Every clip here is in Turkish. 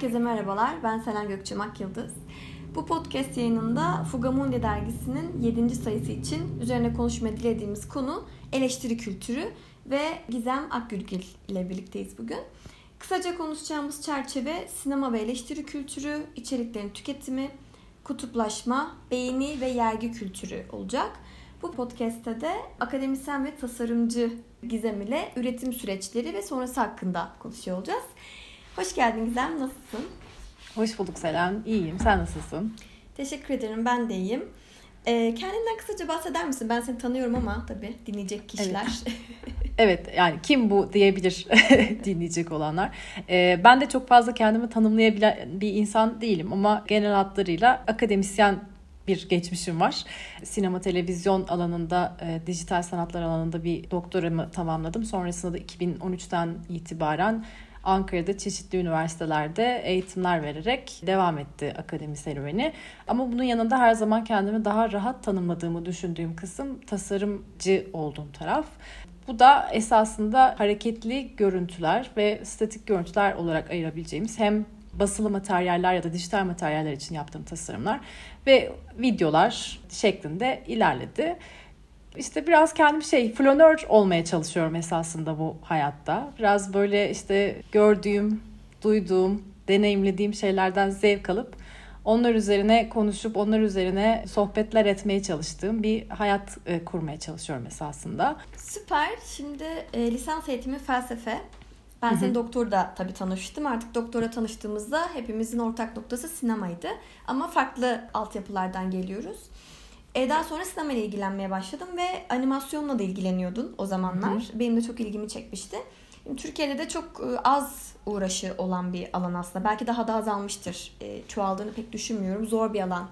Herkese merhabalar. Ben Selen Gökçemak Yıldız. Bu podcast yayınında Fugamundi dergisinin 7. sayısı için üzerine konuşmayı dilediğimiz konu eleştiri kültürü ve Gizem Akgülgil ile birlikteyiz bugün. Kısaca konuşacağımız çerçeve sinema ve eleştiri kültürü, içeriklerin tüketimi, kutuplaşma, beğeni ve yergi kültürü olacak. Bu podcast'te de akademisyen ve tasarımcı Gizem ile üretim süreçleri ve sonrası hakkında konuşuyor olacağız. Hoş geldin Gizem, nasılsın? Hoş bulduk Selen, iyiyim. Sen nasılsın? Teşekkür ederim, ben de iyiyim. Ee, kendinden kısaca bahseder misin? Ben seni tanıyorum ama tabii dinleyecek kişiler. Evet, evet yani kim bu diyebilir dinleyecek olanlar. Ee, ben de çok fazla kendimi tanımlayabilen bir insan değilim ama genel hatlarıyla akademisyen bir geçmişim var. Sinema, televizyon alanında, e, dijital sanatlar alanında bir doktoramı tamamladım. Sonrasında da 2013'ten itibaren Ankara'da çeşitli üniversitelerde eğitimler vererek devam etti akademi serüveni. Ama bunun yanında her zaman kendimi daha rahat tanımladığımı düşündüğüm kısım tasarımcı olduğum taraf. Bu da esasında hareketli görüntüler ve statik görüntüler olarak ayırabileceğimiz hem basılı materyaller ya da dijital materyaller için yaptığım tasarımlar ve videolar şeklinde ilerledi. İşte biraz kendim şey flanör olmaya çalışıyorum esasında bu hayatta. Biraz böyle işte gördüğüm, duyduğum, deneyimlediğim şeylerden zevk alıp onlar üzerine konuşup onlar üzerine sohbetler etmeye çalıştığım bir hayat e, kurmaya çalışıyorum esasında. Süper. Şimdi e, lisans eğitimi felsefe. Ben senin doktorda tabii tanıştım. Artık doktora tanıştığımızda hepimizin ortak noktası sinemaydı. Ama farklı altyapılardan geliyoruz. E, daha sonra sinema ile ilgilenmeye başladım ve animasyonla da ilgileniyordun o zamanlar. Hı-hı. Benim de çok ilgimi çekmişti. Türkiye'de de çok e, az uğraşı olan bir alan aslında. Belki daha da azalmıştır. E, çoğaldığını pek düşünmüyorum. Zor bir alan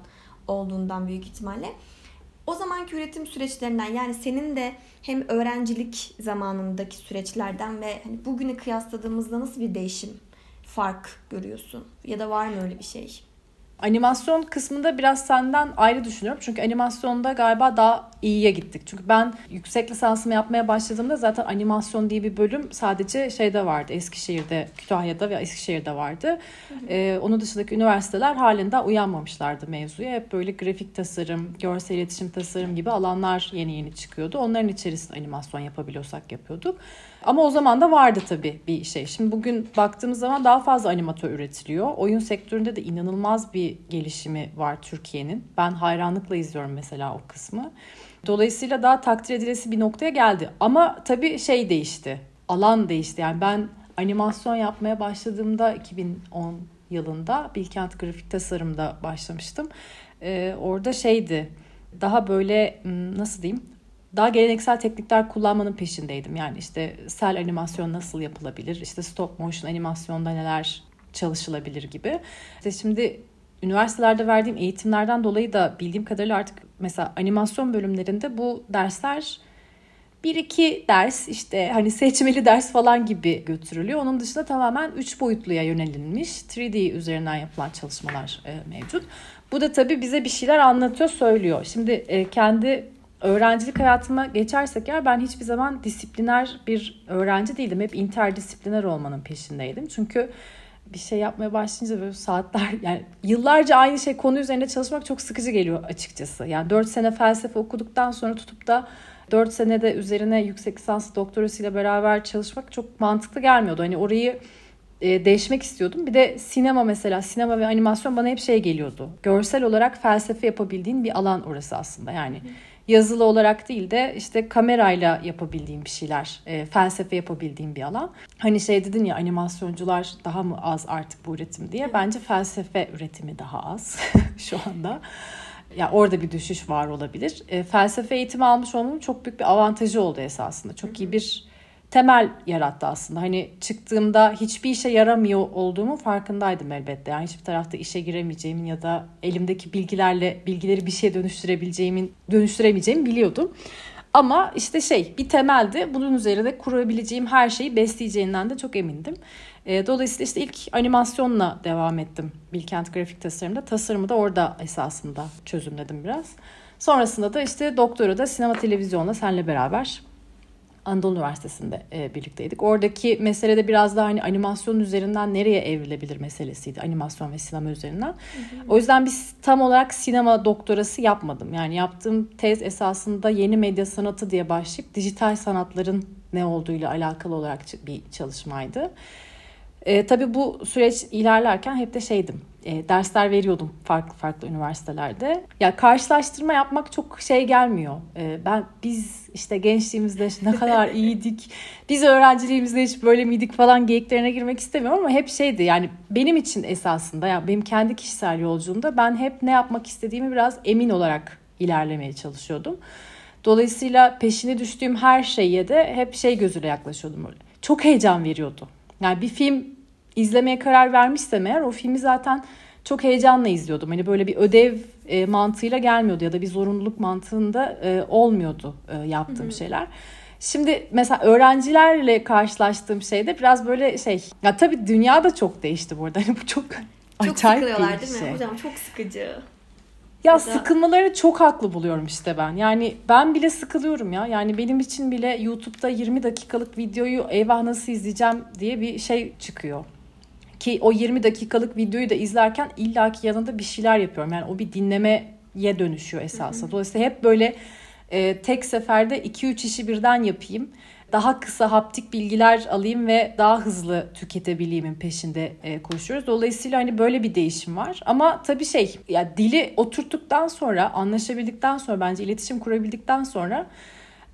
olduğundan büyük ihtimalle. O zamanki üretim süreçlerinden yani senin de hem öğrencilik zamanındaki süreçlerden ve hani bugünü kıyasladığımızda nasıl bir değişim, fark görüyorsun? Ya da var mı öyle bir şey? Animasyon kısmında biraz senden ayrı düşünüyorum. Çünkü animasyonda galiba daha iyiye gittik. Çünkü ben yüksek lisansımı yapmaya başladığımda zaten animasyon diye bir bölüm sadece şeyde vardı. Eskişehir'de, Kütahya'da ve Eskişehir'de vardı. Ee, onun dışındaki üniversiteler halinde uyanmamışlardı mevzuya. Hep böyle grafik tasarım, görsel iletişim tasarım gibi alanlar yeni yeni çıkıyordu. Onların içerisinde animasyon yapabiliyorsak yapıyorduk. Ama o zaman da vardı tabii bir şey. Şimdi bugün baktığımız zaman daha fazla animatör üretiliyor. Oyun sektöründe de inanılmaz bir gelişimi var Türkiye'nin. Ben hayranlıkla izliyorum mesela o kısmı. Dolayısıyla daha takdir edilesi bir noktaya geldi. Ama tabii şey değişti. Alan değişti. Yani ben animasyon yapmaya başladığımda 2010 yılında Bilkent Grafik Tasarım'da başlamıştım. Ee, orada şeydi daha böyle nasıl diyeyim daha geleneksel teknikler kullanmanın peşindeydim. Yani işte sel animasyon nasıl yapılabilir, işte stop motion animasyonda neler çalışılabilir gibi. İşte şimdi üniversitelerde verdiğim eğitimlerden dolayı da bildiğim kadarıyla artık mesela animasyon bölümlerinde bu dersler bir iki ders işte hani seçmeli ders falan gibi götürülüyor. Onun dışında tamamen üç boyutluya yönelinmiş 3D üzerinden yapılan çalışmalar e, mevcut. Bu da tabii bize bir şeyler anlatıyor, söylüyor. Şimdi e, kendi öğrencilik hayatıma geçersek eğer ben hiçbir zaman disipliner bir öğrenci değildim. Hep interdisipliner olmanın peşindeydim. Çünkü bir şey yapmaya başlayınca böyle saatler yani yıllarca aynı şey konu üzerinde çalışmak çok sıkıcı geliyor açıkçası. Yani 4 sene felsefe okuduktan sonra tutup da 4 senede üzerine yüksek lisans doktorasıyla beraber çalışmak çok mantıklı gelmiyordu. Hani orayı e, değişmek istiyordum. Bir de sinema mesela sinema ve animasyon bana hep şey geliyordu. Görsel olarak felsefe yapabildiğin bir alan orası aslında. Yani yazılı olarak değil de işte kamerayla yapabildiğim bir şeyler, e, felsefe yapabildiğim bir alan. Hani şey dedin ya animasyoncular daha mı az artık bu üretim diye. Bence felsefe üretimi daha az şu anda. Ya yani orada bir düşüş var olabilir. E, felsefe eğitimi almış olmamın çok büyük bir avantajı oldu esasında. Çok iyi bir temel yarattı aslında. Hani çıktığımda hiçbir işe yaramıyor olduğumu farkındaydım elbette. Yani hiçbir tarafta işe giremeyeceğimin ya da elimdeki bilgilerle bilgileri bir şeye dönüştürebileceğimin dönüştüremeyeceğimi biliyordum. Ama işte şey bir temeldi. Bunun üzerine kurabileceğim her şeyi besleyeceğinden de çok emindim. E, dolayısıyla işte ilk animasyonla devam ettim Bilkent Grafik Tasarım'da. Tasarımı da orada esasında çözümledim biraz. Sonrasında da işte doktora da sinema televizyonla senle beraber Anadolu Üniversitesi'nde e, birlikteydik. Oradaki mesele de biraz daha hani animasyon üzerinden nereye evrilebilir meselesiydi. Animasyon ve sinema üzerinden. Hı hı. O yüzden biz tam olarak sinema doktorası yapmadım. Yani yaptığım tez esasında yeni medya sanatı diye başlayıp dijital sanatların ne olduğuyla alakalı olarak bir çalışmaydı. E, tabii bu süreç ilerlerken hep de şeydim. E, dersler veriyordum farklı farklı üniversitelerde. Ya karşılaştırma yapmak çok şey gelmiyor. E, ben biz işte gençliğimizde ne kadar iyiydik. Biz öğrenciliğimizde hiç böyle miydik falan geyiklerine girmek istemiyorum ama hep şeydi. Yani benim için esasında ya yani benim kendi kişisel yolculuğumda ben hep ne yapmak istediğimi biraz emin olarak ilerlemeye çalışıyordum. Dolayısıyla peşine düştüğüm her şeye de hep şey gözüyle yaklaşıyordum öyle. Çok heyecan veriyordu. Yani bir film izlemeye karar vermişsem eğer o filmi zaten çok heyecanla izliyordum. Hani böyle bir ödev e, mantığıyla gelmiyordu ya da bir zorunluluk mantığında e, olmuyordu e, yaptığım Hı-hı. şeyler. Şimdi mesela öğrencilerle karşılaştığım şeyde biraz böyle şey ya tabii dünya da çok değişti burada. Hani bu çok çok acayip sıkılıyorlar değil mi? Şey. Hocam çok sıkıcı. Ya, ya sıkılmaları çok haklı buluyorum işte ben. Yani ben bile sıkılıyorum ya. Yani benim için bile YouTube'da 20 dakikalık videoyu eyvah nasıl izleyeceğim diye bir şey çıkıyor. Ki o 20 dakikalık videoyu da izlerken illaki yanında bir şeyler yapıyorum. Yani o bir dinlemeye dönüşüyor esasında. Dolayısıyla hep böyle e, tek seferde 2-3 işi birden yapayım. Daha kısa haptik bilgiler alayım ve daha hızlı tüketebileyim peşinde e, koşuyoruz. Dolayısıyla hani böyle bir değişim var. Ama tabii şey ya dili oturttuktan sonra anlaşabildikten sonra bence iletişim kurabildikten sonra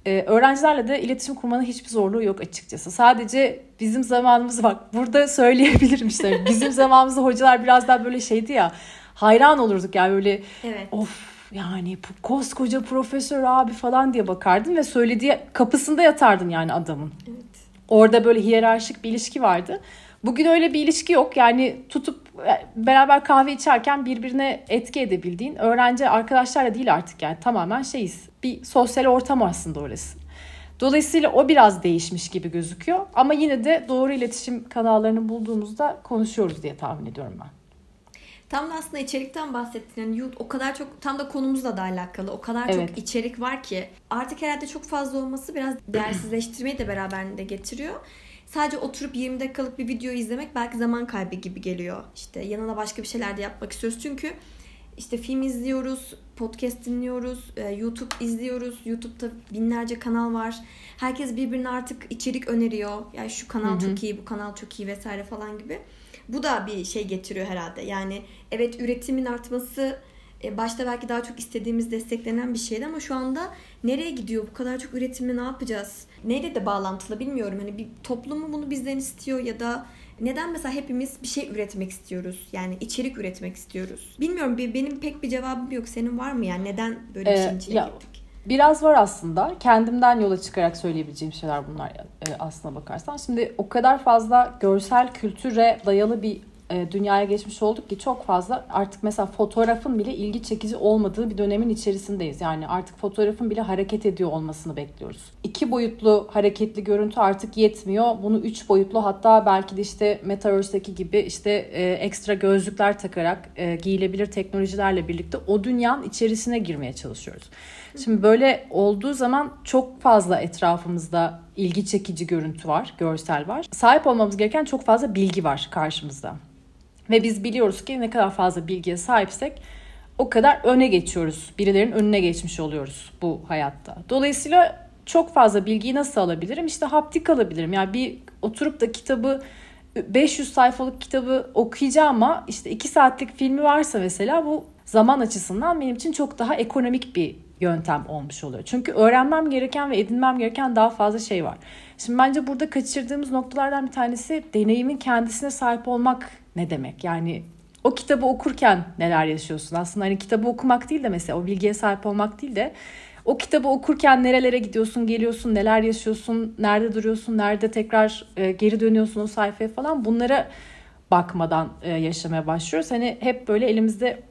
ee, öğrencilerle de iletişim kurmanın hiçbir zorluğu yok açıkçası. Sadece bizim zamanımız bak burada söyleyebilirim işte. Bizim zamanımızda hocalar biraz daha böyle şeydi ya hayran olurduk yani böyle evet. of yani koskoca profesör abi falan diye bakardın ve söylediği kapısında yatardın yani adamın. Evet. Orada böyle hiyerarşik bir ilişki vardı. Bugün öyle bir ilişki yok. Yani tutup beraber kahve içerken birbirine etki edebildiğin öğrenci arkadaşlarla değil artık yani tamamen şeyiz. Bir sosyal ortam aslında orası. Dolayısıyla o biraz değişmiş gibi gözüküyor. Ama yine de doğru iletişim kanallarını bulduğumuzda konuşuyoruz diye tahmin ediyorum ben. Tam da aslında içerikten bahsettin. Yani o kadar çok tam da konumuzla da alakalı. O kadar evet. çok içerik var ki artık herhalde çok fazla olması biraz değersizleştirmeyi de beraberinde getiriyor sadece oturup 20 dakikalık bir video izlemek belki zaman kaybı gibi geliyor. İşte yanına başka bir şeyler de yapmak istiyoruz. Çünkü işte film izliyoruz, podcast dinliyoruz, e, YouTube izliyoruz. YouTube'da binlerce kanal var. Herkes birbirine artık içerik öneriyor. Yani şu kanal Hı-hı. çok iyi, bu kanal çok iyi vesaire falan gibi. Bu da bir şey getiriyor herhalde. Yani evet üretimin artması e, başta belki daha çok istediğimiz desteklenen bir şeydi ama şu anda nereye gidiyor? Bu kadar çok üretimi ne yapacağız? Neyle de bağlantılı bilmiyorum. Hani bir toplum mu bunu bizden istiyor ya da neden mesela hepimiz bir şey üretmek istiyoruz? Yani içerik üretmek istiyoruz. Bilmiyorum benim pek bir cevabım yok. Senin var mı yani neden böyle bir şeyin içine gittik? Biraz var aslında. Kendimden yola çıkarak söyleyebileceğim şeyler bunlar e, aslına bakarsan. Şimdi o kadar fazla görsel kültüre dayalı bir e, dünyaya geçmiş olduk ki çok fazla artık mesela fotoğrafın bile ilgi çekici olmadığı bir dönemin içerisindeyiz. Yani artık fotoğrafın bile hareket ediyor olmasını bekliyoruz. İki boyutlu hareketli görüntü artık yetmiyor. Bunu üç boyutlu hatta belki de işte Metaverse'deki gibi işte e, ekstra gözlükler takarak e, giyilebilir teknolojilerle birlikte o dünyanın içerisine girmeye çalışıyoruz. Şimdi böyle olduğu zaman çok fazla etrafımızda ilgi çekici görüntü var, görsel var. Sahip olmamız gereken çok fazla bilgi var karşımızda. Ve biz biliyoruz ki ne kadar fazla bilgiye sahipsek o kadar öne geçiyoruz. Birilerinin önüne geçmiş oluyoruz bu hayatta. Dolayısıyla çok fazla bilgiyi nasıl alabilirim? İşte haptik alabilirim. Yani bir oturup da kitabı 500 sayfalık kitabı okuyacağım ama işte 2 saatlik filmi varsa mesela bu zaman açısından benim için çok daha ekonomik bir yöntem olmuş oluyor. Çünkü öğrenmem gereken ve edinmem gereken daha fazla şey var. Şimdi bence burada kaçırdığımız noktalardan bir tanesi deneyimin kendisine sahip olmak ne demek? Yani o kitabı okurken neler yaşıyorsun? Aslında hani kitabı okumak değil de mesela o bilgiye sahip olmak değil de o kitabı okurken nerelere gidiyorsun, geliyorsun, neler yaşıyorsun, nerede duruyorsun, nerede tekrar e, geri dönüyorsun o sayfaya falan bunlara bakmadan e, yaşamaya başlıyoruz. Hani hep böyle elimizde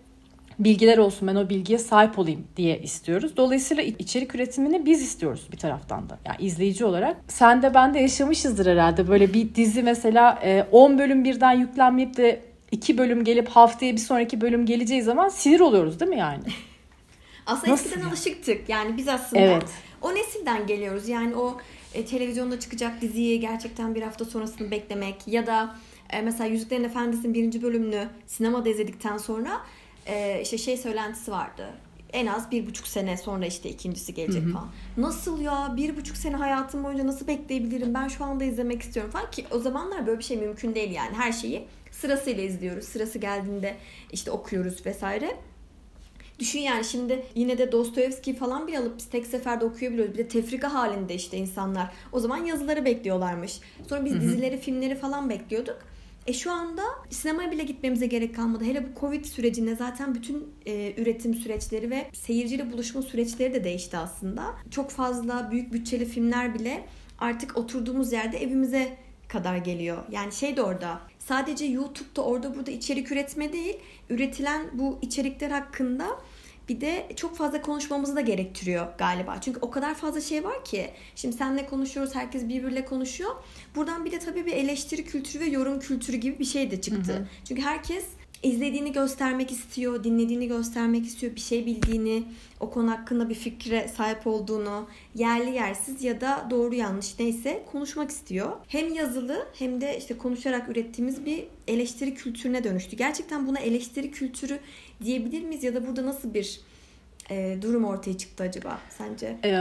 bilgiler olsun ben o bilgiye sahip olayım diye istiyoruz. Dolayısıyla içerik üretimini biz istiyoruz bir taraftan da. Yani izleyici olarak. Sen de ben de yaşamışızdır herhalde. Böyle bir dizi mesela 10 e, bölüm birden yüklenmeyip de 2 bölüm gelip haftaya bir sonraki bölüm geleceği zaman sinir oluyoruz değil mi yani? Aslında Nasıl eskiden ya? alışıktık. Yani biz aslında evet. o nesilden geliyoruz. Yani o e, televizyonda çıkacak diziyi gerçekten bir hafta sonrasını beklemek ya da e, mesela Yüzüklerin Efendisi'nin birinci bölümünü sinemada izledikten sonra e, işte şey söylentisi vardı en az bir buçuk sene sonra işte ikincisi gelecek falan. Nasıl ya bir buçuk sene hayatım boyunca nasıl bekleyebilirim ben şu anda izlemek istiyorum falan ki o zamanlar böyle bir şey mümkün değil yani her şeyi sırasıyla izliyoruz. Sırası geldiğinde işte okuyoruz vesaire. Düşün yani şimdi yine de Dostoyevski falan bir alıp tek seferde okuyabiliyoruz. Bir de tefrika halinde işte insanlar. O zaman yazıları bekliyorlarmış. Sonra biz dizileri, filmleri falan bekliyorduk. E şu anda sinemaya bile gitmemize gerek kalmadı. Hele bu Covid sürecinde zaten bütün e, üretim süreçleri ve seyirciyle buluşma süreçleri de değişti aslında. Çok fazla büyük bütçeli filmler bile artık oturduğumuz yerde evimize kadar geliyor. Yani şey de orada sadece YouTube'da orada burada içerik üretme değil, üretilen bu içerikler hakkında bir de çok fazla konuşmamızı da gerektiriyor galiba. Çünkü o kadar fazla şey var ki. Şimdi senle konuşuyoruz, herkes birbiriyle konuşuyor. Buradan bir de tabii bir eleştiri kültürü ve yorum kültürü gibi bir şey de çıktı. Hı hı. Çünkü herkes izlediğini göstermek istiyor, dinlediğini göstermek istiyor, bir şey bildiğini, o konu hakkında bir fikre sahip olduğunu, yerli yersiz ya da doğru yanlış neyse konuşmak istiyor. Hem yazılı hem de işte konuşarak ürettiğimiz bir eleştiri kültürüne dönüştü. Gerçekten buna eleştiri kültürü diyebilir miyiz ya da burada nasıl bir e, durum ortaya çıktı acaba sence? E,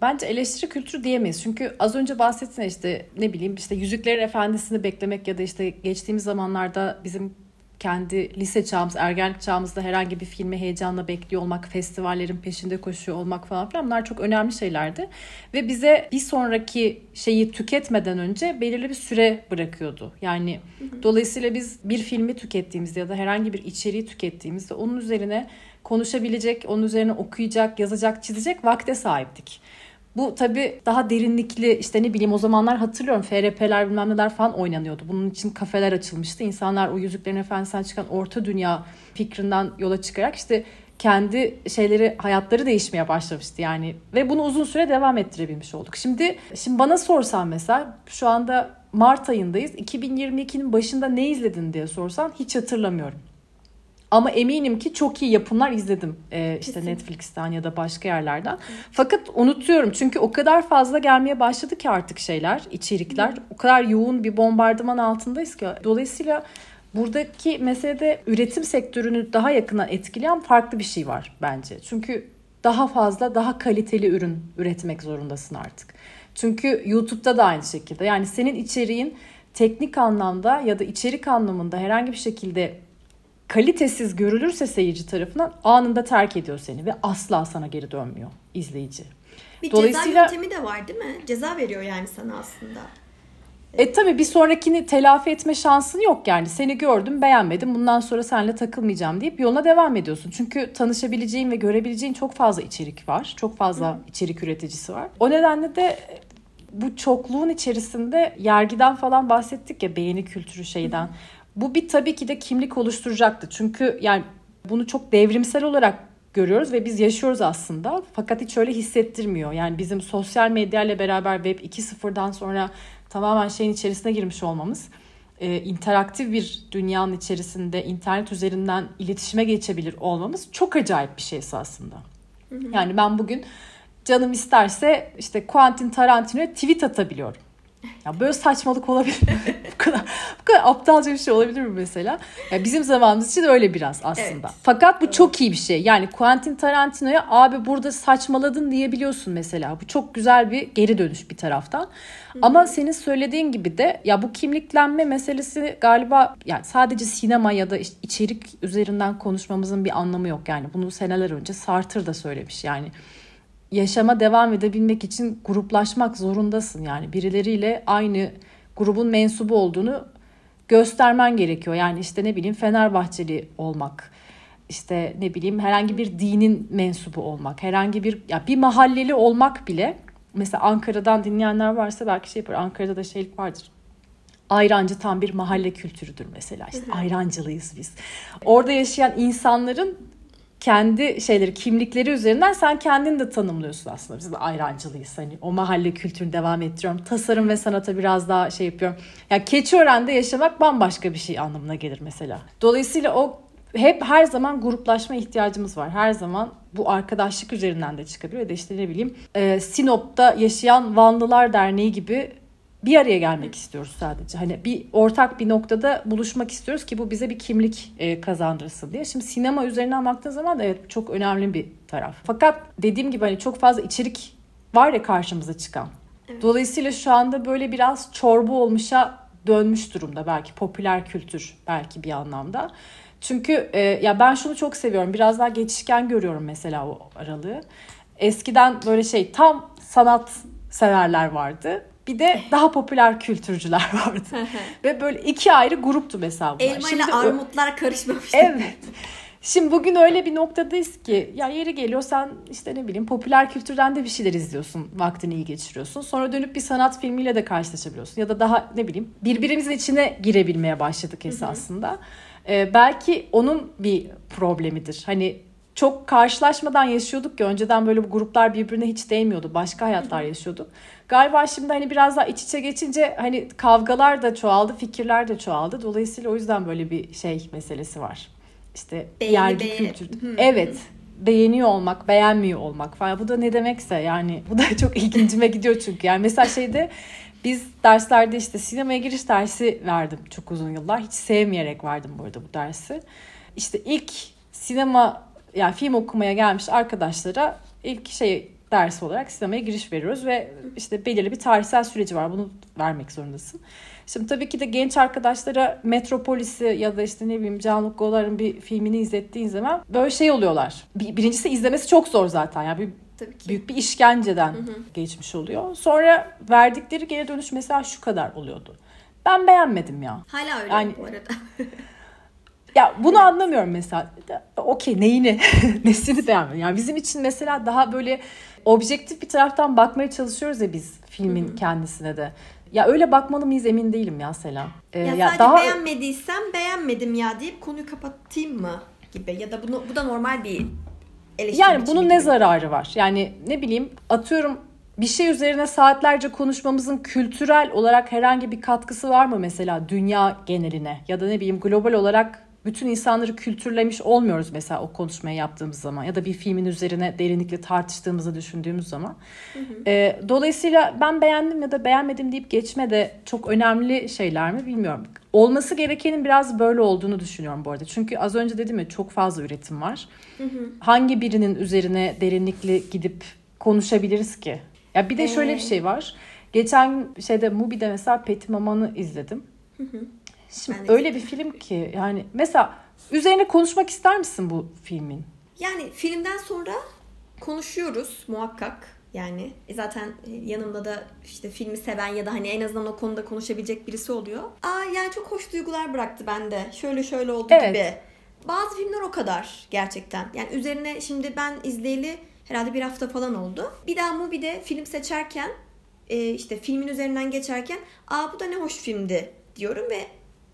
bence eleştiri kültürü diyemeyiz. Çünkü az önce bahsettin işte ne bileyim işte Yüzüklerin Efendisi'ni beklemek ya da işte geçtiğimiz zamanlarda bizim kendi lise çağımız, ergenlik çağımızda herhangi bir filmi heyecanla bekliyor olmak, festivallerin peşinde koşuyor olmak falan filan bunlar çok önemli şeylerdi. Ve bize bir sonraki şeyi tüketmeden önce belirli bir süre bırakıyordu. Yani hı hı. dolayısıyla biz bir filmi tükettiğimizde ya da herhangi bir içeriği tükettiğimizde onun üzerine konuşabilecek, onun üzerine okuyacak, yazacak, çizecek vakte sahiptik. Bu tabii daha derinlikli işte ne bileyim o zamanlar hatırlıyorum FRP'ler bilmem neler falan oynanıyordu. Bunun için kafeler açılmıştı. İnsanlar o Yüzüklerin Efendisi'nden çıkan orta dünya fikrinden yola çıkarak işte kendi şeyleri hayatları değişmeye başlamıştı yani ve bunu uzun süre devam ettirebilmiş olduk. Şimdi şimdi bana sorsan mesela şu anda Mart ayındayız. 2022'nin başında ne izledin diye sorsan hiç hatırlamıyorum. Ama eminim ki çok iyi yapımlar izledim. Ee, işte Kesin. Netflix'ten ya da başka yerlerden. Fakat unutuyorum çünkü o kadar fazla gelmeye başladı ki artık şeyler, içerikler. Hı. O kadar yoğun bir bombardıman altındayız ki. Dolayısıyla buradaki meselede üretim sektörünü daha yakından etkileyen farklı bir şey var bence. Çünkü daha fazla, daha kaliteli ürün üretmek zorundasın artık. Çünkü YouTube'da da aynı şekilde. Yani senin içeriğin teknik anlamda ya da içerik anlamında herhangi bir şekilde kalitesiz görülürse seyirci tarafından anında terk ediyor seni ve asla sana geri dönmüyor izleyici. Bir Dolayısıyla, ceza yöntemi de var değil mi? Ceza veriyor yani sana aslında. E tabi bir sonrakini telafi etme şansın yok yani. Seni gördüm beğenmedim bundan sonra seninle takılmayacağım deyip yoluna devam ediyorsun. Çünkü tanışabileceğin ve görebileceğin çok fazla içerik var. Çok fazla Hı. içerik üreticisi var. O nedenle de bu çokluğun içerisinde yergiden falan bahsettik ya beğeni kültürü şeyden. Hı. Bu bir tabii ki de kimlik oluşturacaktı. Çünkü yani bunu çok devrimsel olarak görüyoruz ve biz yaşıyoruz aslında. Fakat hiç öyle hissettirmiyor. Yani bizim sosyal medyayla beraber Web 2.0'dan sonra tamamen şeyin içerisine girmiş olmamız, e, interaktif bir dünyanın içerisinde internet üzerinden iletişime geçebilir olmamız çok acayip bir şey aslında. Yani ben bugün canım isterse işte Quentin Tarantino'ya tweet atabiliyorum. Ya böyle saçmalık olabilir bu kadar bu kadar aptalca bir şey olabilir mi mesela? Ya bizim zamanımız için öyle biraz aslında. Evet. Fakat bu evet. çok iyi bir şey. Yani Quentin Tarantino'ya abi burada saçmaladın diyebiliyorsun mesela. Bu çok güzel bir geri dönüş bir taraftan. Hı-hı. Ama senin söylediğin gibi de ya bu kimliklenme meselesi galiba yani sadece sinema ya da işte içerik üzerinden konuşmamızın bir anlamı yok yani. Bunu seneler önce Sartre da söylemiş yani yaşama devam edebilmek için gruplaşmak zorundasın. Yani birileriyle aynı grubun mensubu olduğunu göstermen gerekiyor. Yani işte ne bileyim Fenerbahçeli olmak, işte ne bileyim herhangi bir dinin mensubu olmak, herhangi bir ya bir mahalleli olmak bile mesela Ankara'dan dinleyenler varsa belki şey yapar. Ankara'da da şeylik vardır. Ayrancı tam bir mahalle kültürüdür mesela. İşte ayrancılıyız biz. Orada yaşayan insanların kendi şeyleri, kimlikleri üzerinden sen kendini de tanımlıyorsun aslında. Biz de ayrancılıyız. Hani o mahalle kültürünü devam ettiriyorum. Tasarım ve sanata biraz daha şey yapıyorum. Yani Keçiören'de yaşamak bambaşka bir şey anlamına gelir mesela. Dolayısıyla o hep her zaman gruplaşma ihtiyacımız var. Her zaman bu arkadaşlık üzerinden de çıkabiliyor. Ya da işte ne bileyim e, Sinop'ta yaşayan Vanlılar Derneği gibi bir araya gelmek istiyoruz sadece. Hani bir ortak bir noktada buluşmak istiyoruz ki bu bize bir kimlik e, kazandırsın diye. Şimdi sinema üzerinden baktığın zaman da evet çok önemli bir taraf. Fakat dediğim gibi hani çok fazla içerik var ya karşımıza çıkan. Evet. Dolayısıyla şu anda böyle biraz çorba olmuşa dönmüş durumda belki popüler kültür belki bir anlamda. Çünkü e, ya ben şunu çok seviyorum. Biraz daha geçişken görüyorum mesela o aralığı. Eskiden böyle şey tam sanat severler vardı. Bir de daha popüler kültürcüler vardı. Ve böyle iki ayrı gruptu mesela bunlar. Elma ile armutlar karışmamıştı. Evet. Şimdi bugün öyle bir noktadayız ki ya yeri geliyor sen işte ne bileyim popüler kültürden de bir şeyler izliyorsun. Vaktini iyi geçiriyorsun. Sonra dönüp bir sanat filmiyle de karşılaşabiliyorsun. Ya da daha ne bileyim birbirimizin içine girebilmeye başladık esasında. Ee, belki onun bir problemidir. Hani çok karşılaşmadan yaşıyorduk ki önceden böyle bu gruplar birbirine hiç değmiyordu. Başka hayatlar yaşıyorduk. Galiba şimdi hani biraz daha iç içe geçince hani kavgalar da çoğaldı, fikirler de çoğaldı. Dolayısıyla o yüzden böyle bir şey meselesi var. İşte Beğeni, yergi beğeni. kültür. Evet. Beğeniyor olmak, beğenmiyor olmak falan. Bu da ne demekse yani bu da çok ilgincime gidiyor çünkü. Yani mesela şeyde biz derslerde işte sinemaya giriş dersi verdim çok uzun yıllar. Hiç sevmeyerek verdim bu arada bu dersi. İşte ilk sinema yani film okumaya gelmiş arkadaşlara ilk şey dersi olarak sinemaya giriş veriyoruz ve işte belirli bir tarihsel süreci var. Bunu vermek zorundasın. Şimdi tabii ki de genç arkadaşlara Metropolis'i ya da işte ne bileyim Jean-Luc Godard'ın bir filmini izlettiğin zaman böyle şey oluyorlar. Bir, birincisi izlemesi çok zor zaten. Yani bir, Tabii ki. büyük bir işkenceden hı hı. geçmiş oluyor. Sonra verdikleri geri dönüş mesela şu kadar oluyordu. Ben beğenmedim ya. Hala öyle yani, bu arada. Ya bunu anlamıyorum mesela. Okey neyini? Nesini beğenmedim. Yani bizim için mesela daha böyle objektif bir taraftan bakmaya çalışıyoruz ya biz filmin Hı-hı. kendisine de. Ya öyle bakmalı mıyız emin değilim ya Selam. Ee, ya, ya sadece daha... beğenmediysem beğenmedim ya deyip konuyu kapatayım mı gibi ya da bunu bu da normal bir eleştiri Yani bunun ne zararı var? Yani ne bileyim atıyorum bir şey üzerine saatlerce konuşmamızın kültürel olarak herhangi bir katkısı var mı mesela dünya geneline ya da ne bileyim global olarak bütün insanları kültürlemiş olmuyoruz mesela o konuşmayı yaptığımız zaman ya da bir filmin üzerine derinlikle tartıştığımızı düşündüğümüz zaman. Hı hı. E, dolayısıyla ben beğendim ya da beğenmedim deyip geçme de çok önemli şeyler mi bilmiyorum. Olması gerekenin biraz böyle olduğunu düşünüyorum bu arada. Çünkü az önce dedim ya çok fazla üretim var. Hı hı. Hangi birinin üzerine derinlikli gidip konuşabiliriz ki? Ya bir de şöyle bir şey var. Geçen şeyde Mubi'de mesela Peti Maman'ı izledim. Hı hı. Şimdi öyle bir film ki yani mesela üzerine konuşmak ister misin bu filmin? Yani filmden sonra konuşuyoruz muhakkak. Yani e, zaten e, yanımda da işte filmi seven ya da hani en azından o konuda konuşabilecek birisi oluyor. Aa yani çok hoş duygular bıraktı bende. Şöyle şöyle oldu evet. gibi. Bazı filmler o kadar gerçekten. Yani üzerine şimdi ben izleyeli herhalde bir hafta falan oldu. Bir daha Mubi'de film seçerken e, işte filmin üzerinden geçerken aa bu da ne hoş filmdi diyorum ve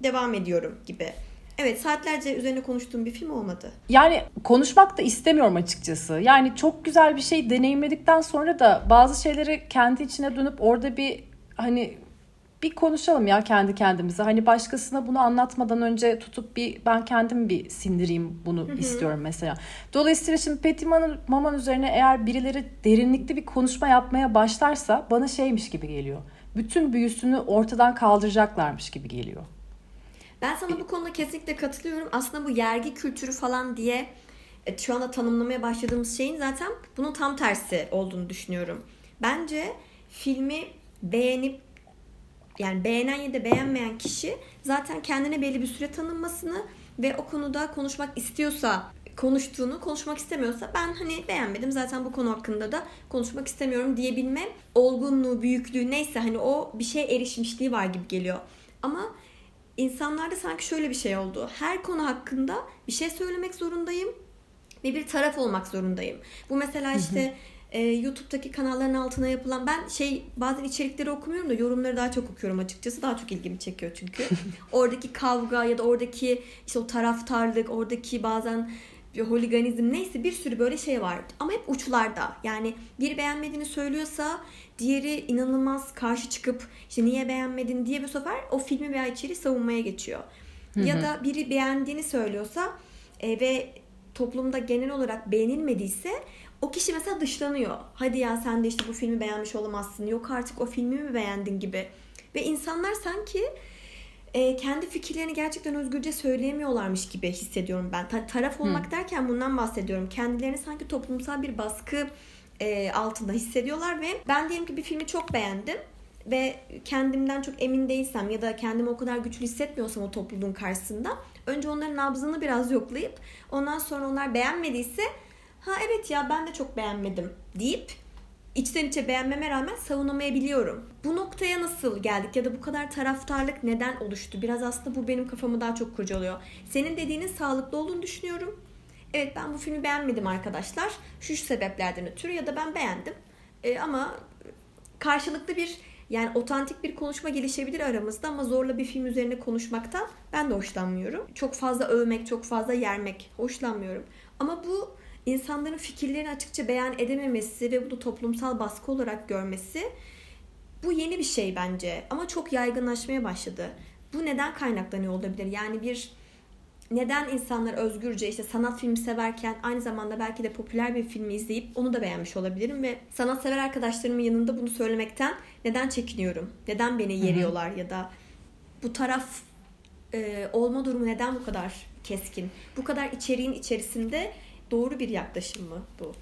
devam ediyorum gibi. Evet saatlerce üzerine konuştuğum bir film olmadı. Yani konuşmak da istemiyorum açıkçası. Yani çok güzel bir şey deneyimledikten sonra da bazı şeyleri kendi içine dönüp orada bir hani bir konuşalım ya kendi kendimize. Hani başkasına bunu anlatmadan önce tutup bir ben kendim bir sindireyim bunu Hı-hı. istiyorum mesela. Dolayısıyla şimdi Petiman'ın Maman üzerine eğer birileri derinlikli bir konuşma yapmaya başlarsa bana şeymiş gibi geliyor. Bütün büyüsünü ortadan kaldıracaklarmış gibi geliyor. Ben sana bu konuda kesinlikle katılıyorum. Aslında bu yergi kültürü falan diye e, şu anda tanımlamaya başladığımız şeyin zaten bunun tam tersi olduğunu düşünüyorum. Bence filmi beğenip yani beğenen ya da beğenmeyen kişi zaten kendine belli bir süre tanınmasını ve o konuda konuşmak istiyorsa konuştuğunu, konuşmak istemiyorsa ben hani beğenmedim zaten bu konu hakkında da konuşmak istemiyorum diyebilme olgunluğu, büyüklüğü neyse hani o bir şey erişmişliği var gibi geliyor. Ama insanlarda sanki şöyle bir şey oldu. Her konu hakkında bir şey söylemek zorundayım ve bir taraf olmak zorundayım. Bu mesela işte e, YouTube'daki kanalların altına yapılan ben şey bazen içerikleri okumuyorum da yorumları daha çok okuyorum açıkçası. Daha çok ilgimi çekiyor çünkü. oradaki kavga ya da oradaki işte o taraftarlık, oradaki bazen bir holiganizm neyse bir sürü böyle şey var. Ama hep uçlarda. Yani biri beğenmediğini söylüyorsa diğeri inanılmaz karşı çıkıp işte niye beğenmedin diye bu sefer o filmi veya içeriği savunmaya geçiyor. Hı hı. Ya da biri beğendiğini söylüyorsa e, ve toplumda genel olarak beğenilmediyse o kişi mesela dışlanıyor. Hadi ya sen de işte bu filmi beğenmiş olamazsın. Yok artık o filmi mi beğendin gibi. Ve insanlar sanki e, kendi fikirlerini gerçekten özgürce söyleyemiyorlarmış gibi hissediyorum ben. Ta- taraf olmak hmm. derken bundan bahsediyorum. Kendilerini sanki toplumsal bir baskı e, altında hissediyorlar ve ben diyelim ki bir filmi çok beğendim ve kendimden çok emin değilsem ya da kendimi o kadar güçlü hissetmiyorsam o topluluğun karşısında önce onların nabzını biraz yoklayıp ondan sonra onlar beğenmediyse ha evet ya ben de çok beğenmedim deyip içten içe beğenmeme rağmen savunamayabiliyorum. Bu noktaya nasıl geldik ya da bu kadar taraftarlık neden oluştu? Biraz aslında bu benim kafamı daha çok kurcalıyor. Senin dediğinin sağlıklı olduğunu düşünüyorum. Evet ben bu filmi beğenmedim arkadaşlar. Şu, şu sebeplerden ötürü ya da ben beğendim. E, ama karşılıklı bir yani otantik bir konuşma gelişebilir aramızda ama zorla bir film üzerine konuşmaktan ben de hoşlanmıyorum. Çok fazla övmek, çok fazla yermek hoşlanmıyorum. Ama bu insanların fikirlerini açıkça beyan edememesi ve bunu toplumsal baskı olarak görmesi bu yeni bir şey bence ama çok yaygınlaşmaya başladı. Bu neden kaynaklanıyor olabilir? Yani bir neden insanlar özgürce işte sanat filmi severken aynı zamanda belki de popüler bir filmi izleyip onu da beğenmiş olabilirim ve sanat sever arkadaşlarımın yanında bunu söylemekten neden çekiniyorum? Neden beni yeriyorlar ya da bu taraf e, olma durumu neden bu kadar keskin? Bu kadar içeriğin içerisinde doğru bir yaklaşım mı bu?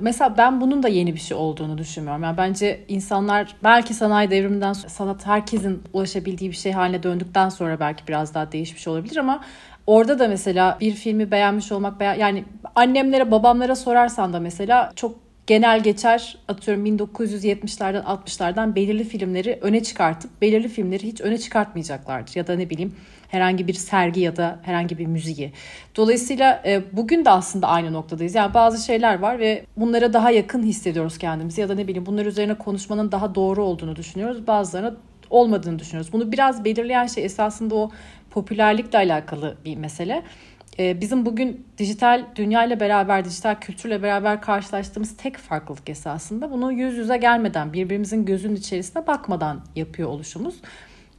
Mesela ben bunun da yeni bir şey olduğunu düşünmüyorum. Yani bence insanlar belki sanayi devriminden sonra sanat herkesin ulaşabildiği bir şey haline döndükten sonra belki biraz daha değişmiş olabilir ama orada da mesela bir filmi beğenmiş olmak yani annemlere babamlara sorarsan da mesela çok genel geçer atıyorum 1970'lerden 60'lardan belirli filmleri öne çıkartıp belirli filmleri hiç öne çıkartmayacaklardır. Ya da ne bileyim herhangi bir sergi ya da herhangi bir müziği. Dolayısıyla e, bugün de aslında aynı noktadayız. Yani bazı şeyler var ve bunlara daha yakın hissediyoruz kendimizi ya da ne bileyim bunlar üzerine konuşmanın daha doğru olduğunu düşünüyoruz. Bazılarına olmadığını düşünüyoruz. Bunu biraz belirleyen şey esasında o popülerlikle alakalı bir mesele. Ee, bizim bugün dijital dünya ile beraber, dijital kültürle beraber karşılaştığımız tek farklılık esasında bunu yüz yüze gelmeden, birbirimizin gözünün içerisine bakmadan yapıyor oluşumuz.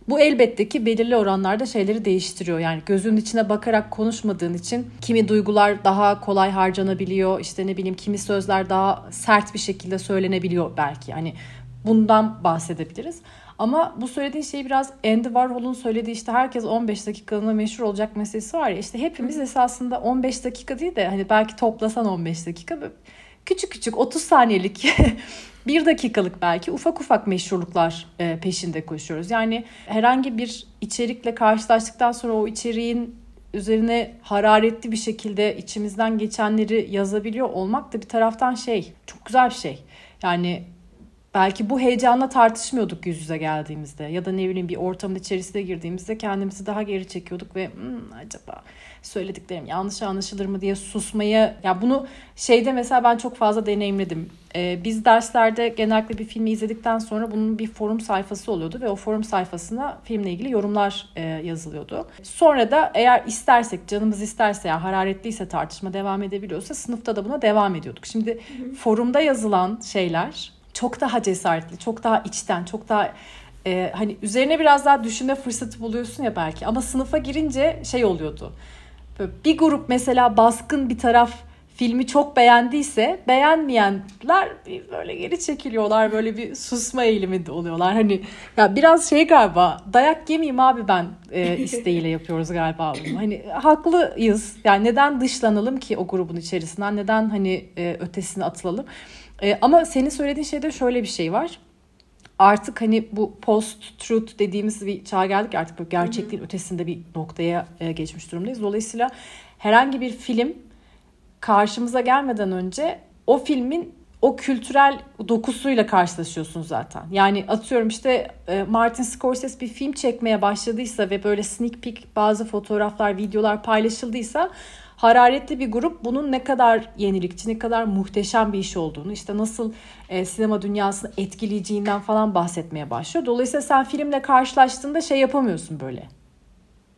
Bu elbette ki belirli oranlarda şeyleri değiştiriyor. Yani gözünün içine bakarak konuşmadığın için kimi duygular daha kolay harcanabiliyor. İşte ne bileyim kimi sözler daha sert bir şekilde söylenebiliyor belki. Hani bundan bahsedebiliriz. Ama bu söylediğin şey biraz Andy Warhol'un söylediği işte herkes 15 dakikalığına meşhur olacak meselesi var ya. İşte hepimiz esasında 15 dakika değil de hani belki toplasan 15 dakika küçük küçük 30 saniyelik bir dakikalık belki ufak ufak meşhurluklar e, peşinde koşuyoruz. Yani herhangi bir içerikle karşılaştıktan sonra o içeriğin üzerine hararetli bir şekilde içimizden geçenleri yazabiliyor olmak da bir taraftan şey çok güzel bir şey. Yani belki bu heyecanla tartışmıyorduk yüz yüze geldiğimizde ya da ne bileyim bir ortamın içerisine girdiğimizde kendimizi daha geri çekiyorduk ve hmm, acaba söylediklerim yanlış anlaşılır mı diye susmaya ya bunu şeyde mesela ben çok fazla deneyimledim. Ee, biz derslerde genellikle bir filmi izledikten sonra bunun bir forum sayfası oluyordu ve o forum sayfasına filmle ilgili yorumlar e, yazılıyordu. Sonra da eğer istersek canımız isterse ya yani hararetliyse tartışma devam edebiliyorsa sınıfta da buna devam ediyorduk. Şimdi forumda yazılan şeyler çok daha cesaretli, çok daha içten, çok daha e, hani üzerine biraz daha düşünme fırsatı buluyorsun ya belki. Ama sınıfa girince şey oluyordu. Böyle bir grup mesela baskın bir taraf filmi çok beğendiyse beğenmeyenler böyle geri çekiliyorlar böyle bir susma eğiliminde oluyorlar. Hani ya biraz şey galiba dayak yemeyeyim abi ben e, isteğiyle yapıyoruz galiba bunu. Hani haklıyız. Yani neden dışlanalım ki o grubun içerisinden? Neden hani e, ötesine atılalım e, ama senin söylediğin şeyde şöyle bir şey var. Artık hani bu post truth dediğimiz bir çağa geldik artık bu gerçekliğin Hı-hı. ötesinde bir noktaya e, geçmiş durumdayız. Dolayısıyla herhangi bir film karşımıza gelmeden önce o filmin o kültürel dokusuyla karşılaşıyorsun zaten. Yani atıyorum işte e, Martin Scorsese bir film çekmeye başladıysa ve böyle sneak peek bazı fotoğraflar, videolar paylaşıldıysa hararetli bir grup bunun ne kadar yenilikçi, ne kadar muhteşem bir iş olduğunu, işte nasıl e, sinema dünyasını etkileyeceğinden falan bahsetmeye başlıyor. Dolayısıyla sen filmle karşılaştığında şey yapamıyorsun böyle.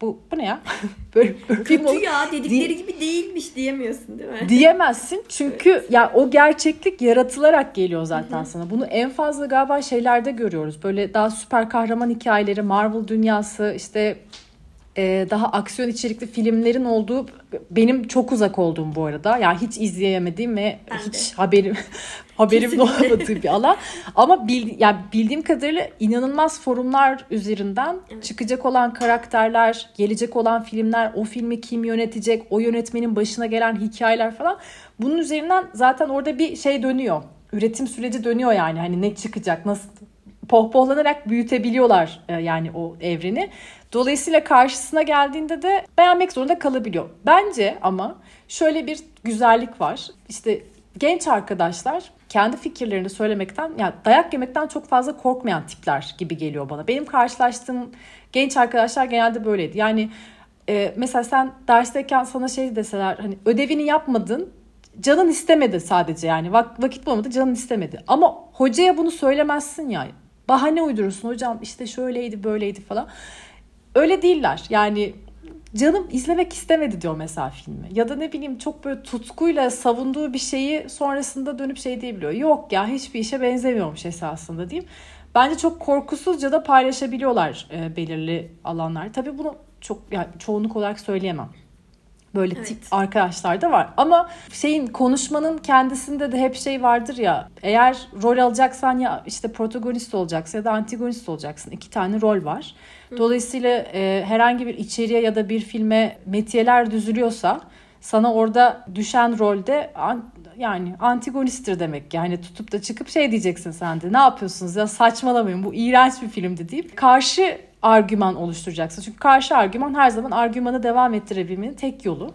Bu, bu ne ya? böyle, böyle Kötü film ya dedikleri Di- gibi değilmiş diyemiyorsun değil mi? Diyemezsin çünkü evet. ya o gerçeklik yaratılarak geliyor zaten Hı-hı. sana. Bunu en fazla galiba şeylerde görüyoruz. Böyle daha süper kahraman hikayeleri, Marvel dünyası işte e, daha aksiyon içerikli filmlerin olduğu benim çok uzak olduğum bu arada. Yani hiç izleyemediğim ve ben hiç de. haberim haberim olmadığı bir alan. Ama bil, yani bildiğim kadarıyla inanılmaz forumlar üzerinden evet. çıkacak olan karakterler, gelecek olan filmler, o filmi kim yönetecek, o yönetmenin başına gelen hikayeler falan. Bunun üzerinden zaten orada bir şey dönüyor. Üretim süreci dönüyor yani. Hani ne çıkacak, nasıl pohpohlanarak büyütebiliyorlar e, yani o evreni. Dolayısıyla karşısına geldiğinde de beğenmek zorunda kalabiliyor. Bence ama şöyle bir güzellik var. İşte genç arkadaşlar kendi fikirlerini söylemekten yani dayak yemekten çok fazla korkmayan tipler gibi geliyor bana. Benim karşılaştığım genç arkadaşlar genelde böyleydi. Yani e, mesela sen dersteyken sana şey deseler hani ödevini yapmadın canın istemedi sadece yani Vak- vakit bulamadı canın istemedi. Ama hocaya bunu söylemezsin ya bahane uydurursun hocam işte şöyleydi böyleydi falan. Öyle değiller yani canım izlemek istemedi diyor mesela filmi. Ya da ne bileyim çok böyle tutkuyla savunduğu bir şeyi sonrasında dönüp şey diyebiliyor. Yok ya hiçbir işe benzemiyormuş esasında diyeyim. Bence çok korkusuzca da paylaşabiliyorlar e, belirli alanlar. Tabii bunu çok yani çoğunluk olarak söyleyemem. Böyle evet. tip arkadaşlar da var. Ama şeyin konuşmanın kendisinde de hep şey vardır ya. Eğer rol alacaksan ya işte protagonist olacaksın ya da antagonist olacaksın. İki tane rol var. Dolayısıyla e, herhangi bir içeriğe ya da bir filme metiyeler düzülüyorsa sana orada düşen rolde an, yani antagonisttir demek. Yani tutup da çıkıp şey diyeceksin sen de ne yapıyorsunuz ya saçmalamayın bu iğrenç bir filmdi deyip karşı argüman oluşturacaksın. Çünkü karşı argüman her zaman argümanı devam ettirebilmenin tek yolu.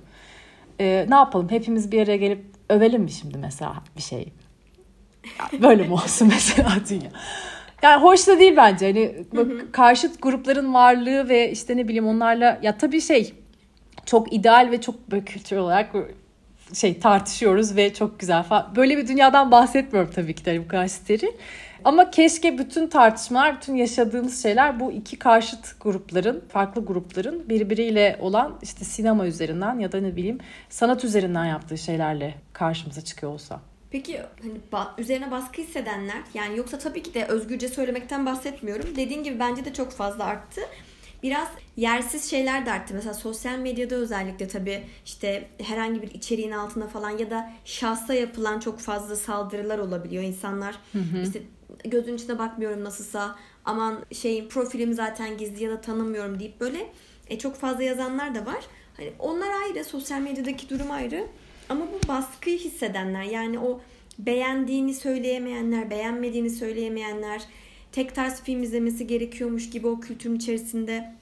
Ee, ne yapalım hepimiz bir araya gelip övelim mi şimdi mesela bir şey? böyle mi olsun mesela dünya? Yani hoş da değil bence. Hani bak, karşıt grupların varlığı ve işte ne bileyim onlarla ya tabii şey çok ideal ve çok böyle kültür olarak şey tartışıyoruz ve çok güzel falan. Böyle bir dünyadan bahsetmiyorum tabii ki de bu kadar steril. Ama keşke bütün tartışmalar, bütün yaşadığımız şeyler bu iki karşıt grupların, farklı grupların birbiriyle olan işte sinema üzerinden ya da ne bileyim sanat üzerinden yaptığı şeylerle karşımıza çıkıyor olsa. Peki hani ba- üzerine baskı hissedenler yani yoksa tabii ki de özgürce söylemekten bahsetmiyorum. Dediğin gibi bence de çok fazla arttı. Biraz yersiz şeyler de arttı. Mesela sosyal medyada özellikle tabii işte herhangi bir içeriğin altında falan ya da şahsa yapılan çok fazla saldırılar olabiliyor. İnsanlar hı hı. işte gözün içine bakmıyorum nasılsa aman şeyin profilim zaten gizli ya da tanımıyorum deyip böyle e, çok fazla yazanlar da var. Hani onlar ayrı, sosyal medyadaki durum ayrı. Ama bu baskıyı hissedenler yani o beğendiğini söyleyemeyenler, beğenmediğini söyleyemeyenler, tek tarz film izlemesi gerekiyormuş gibi o kültürün içerisinde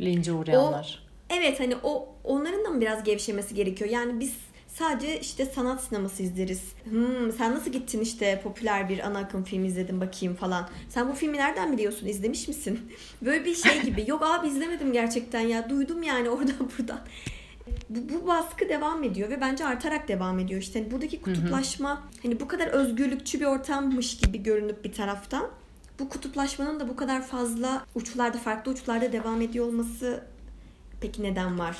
lince uğrayanlar. O, evet hani o onların da mı biraz gevşemesi gerekiyor? Yani biz sadece işte sanat sineması izleriz. Hmm, sen nasıl gittin işte popüler bir ana akım film izledin bakayım falan. Sen bu filmi nereden biliyorsun? İzlemiş misin? Böyle bir şey gibi. Yok abi izlemedim gerçekten ya. Duydum yani oradan buradan bu, bu baskı devam ediyor ve bence artarak devam ediyor. İşte hani buradaki kutuplaşma hı hı. hani bu kadar özgürlükçü bir ortammış gibi görünüp bir taraftan bu kutuplaşmanın da bu kadar fazla uçlarda farklı uçlarda devam ediyor olması peki neden var?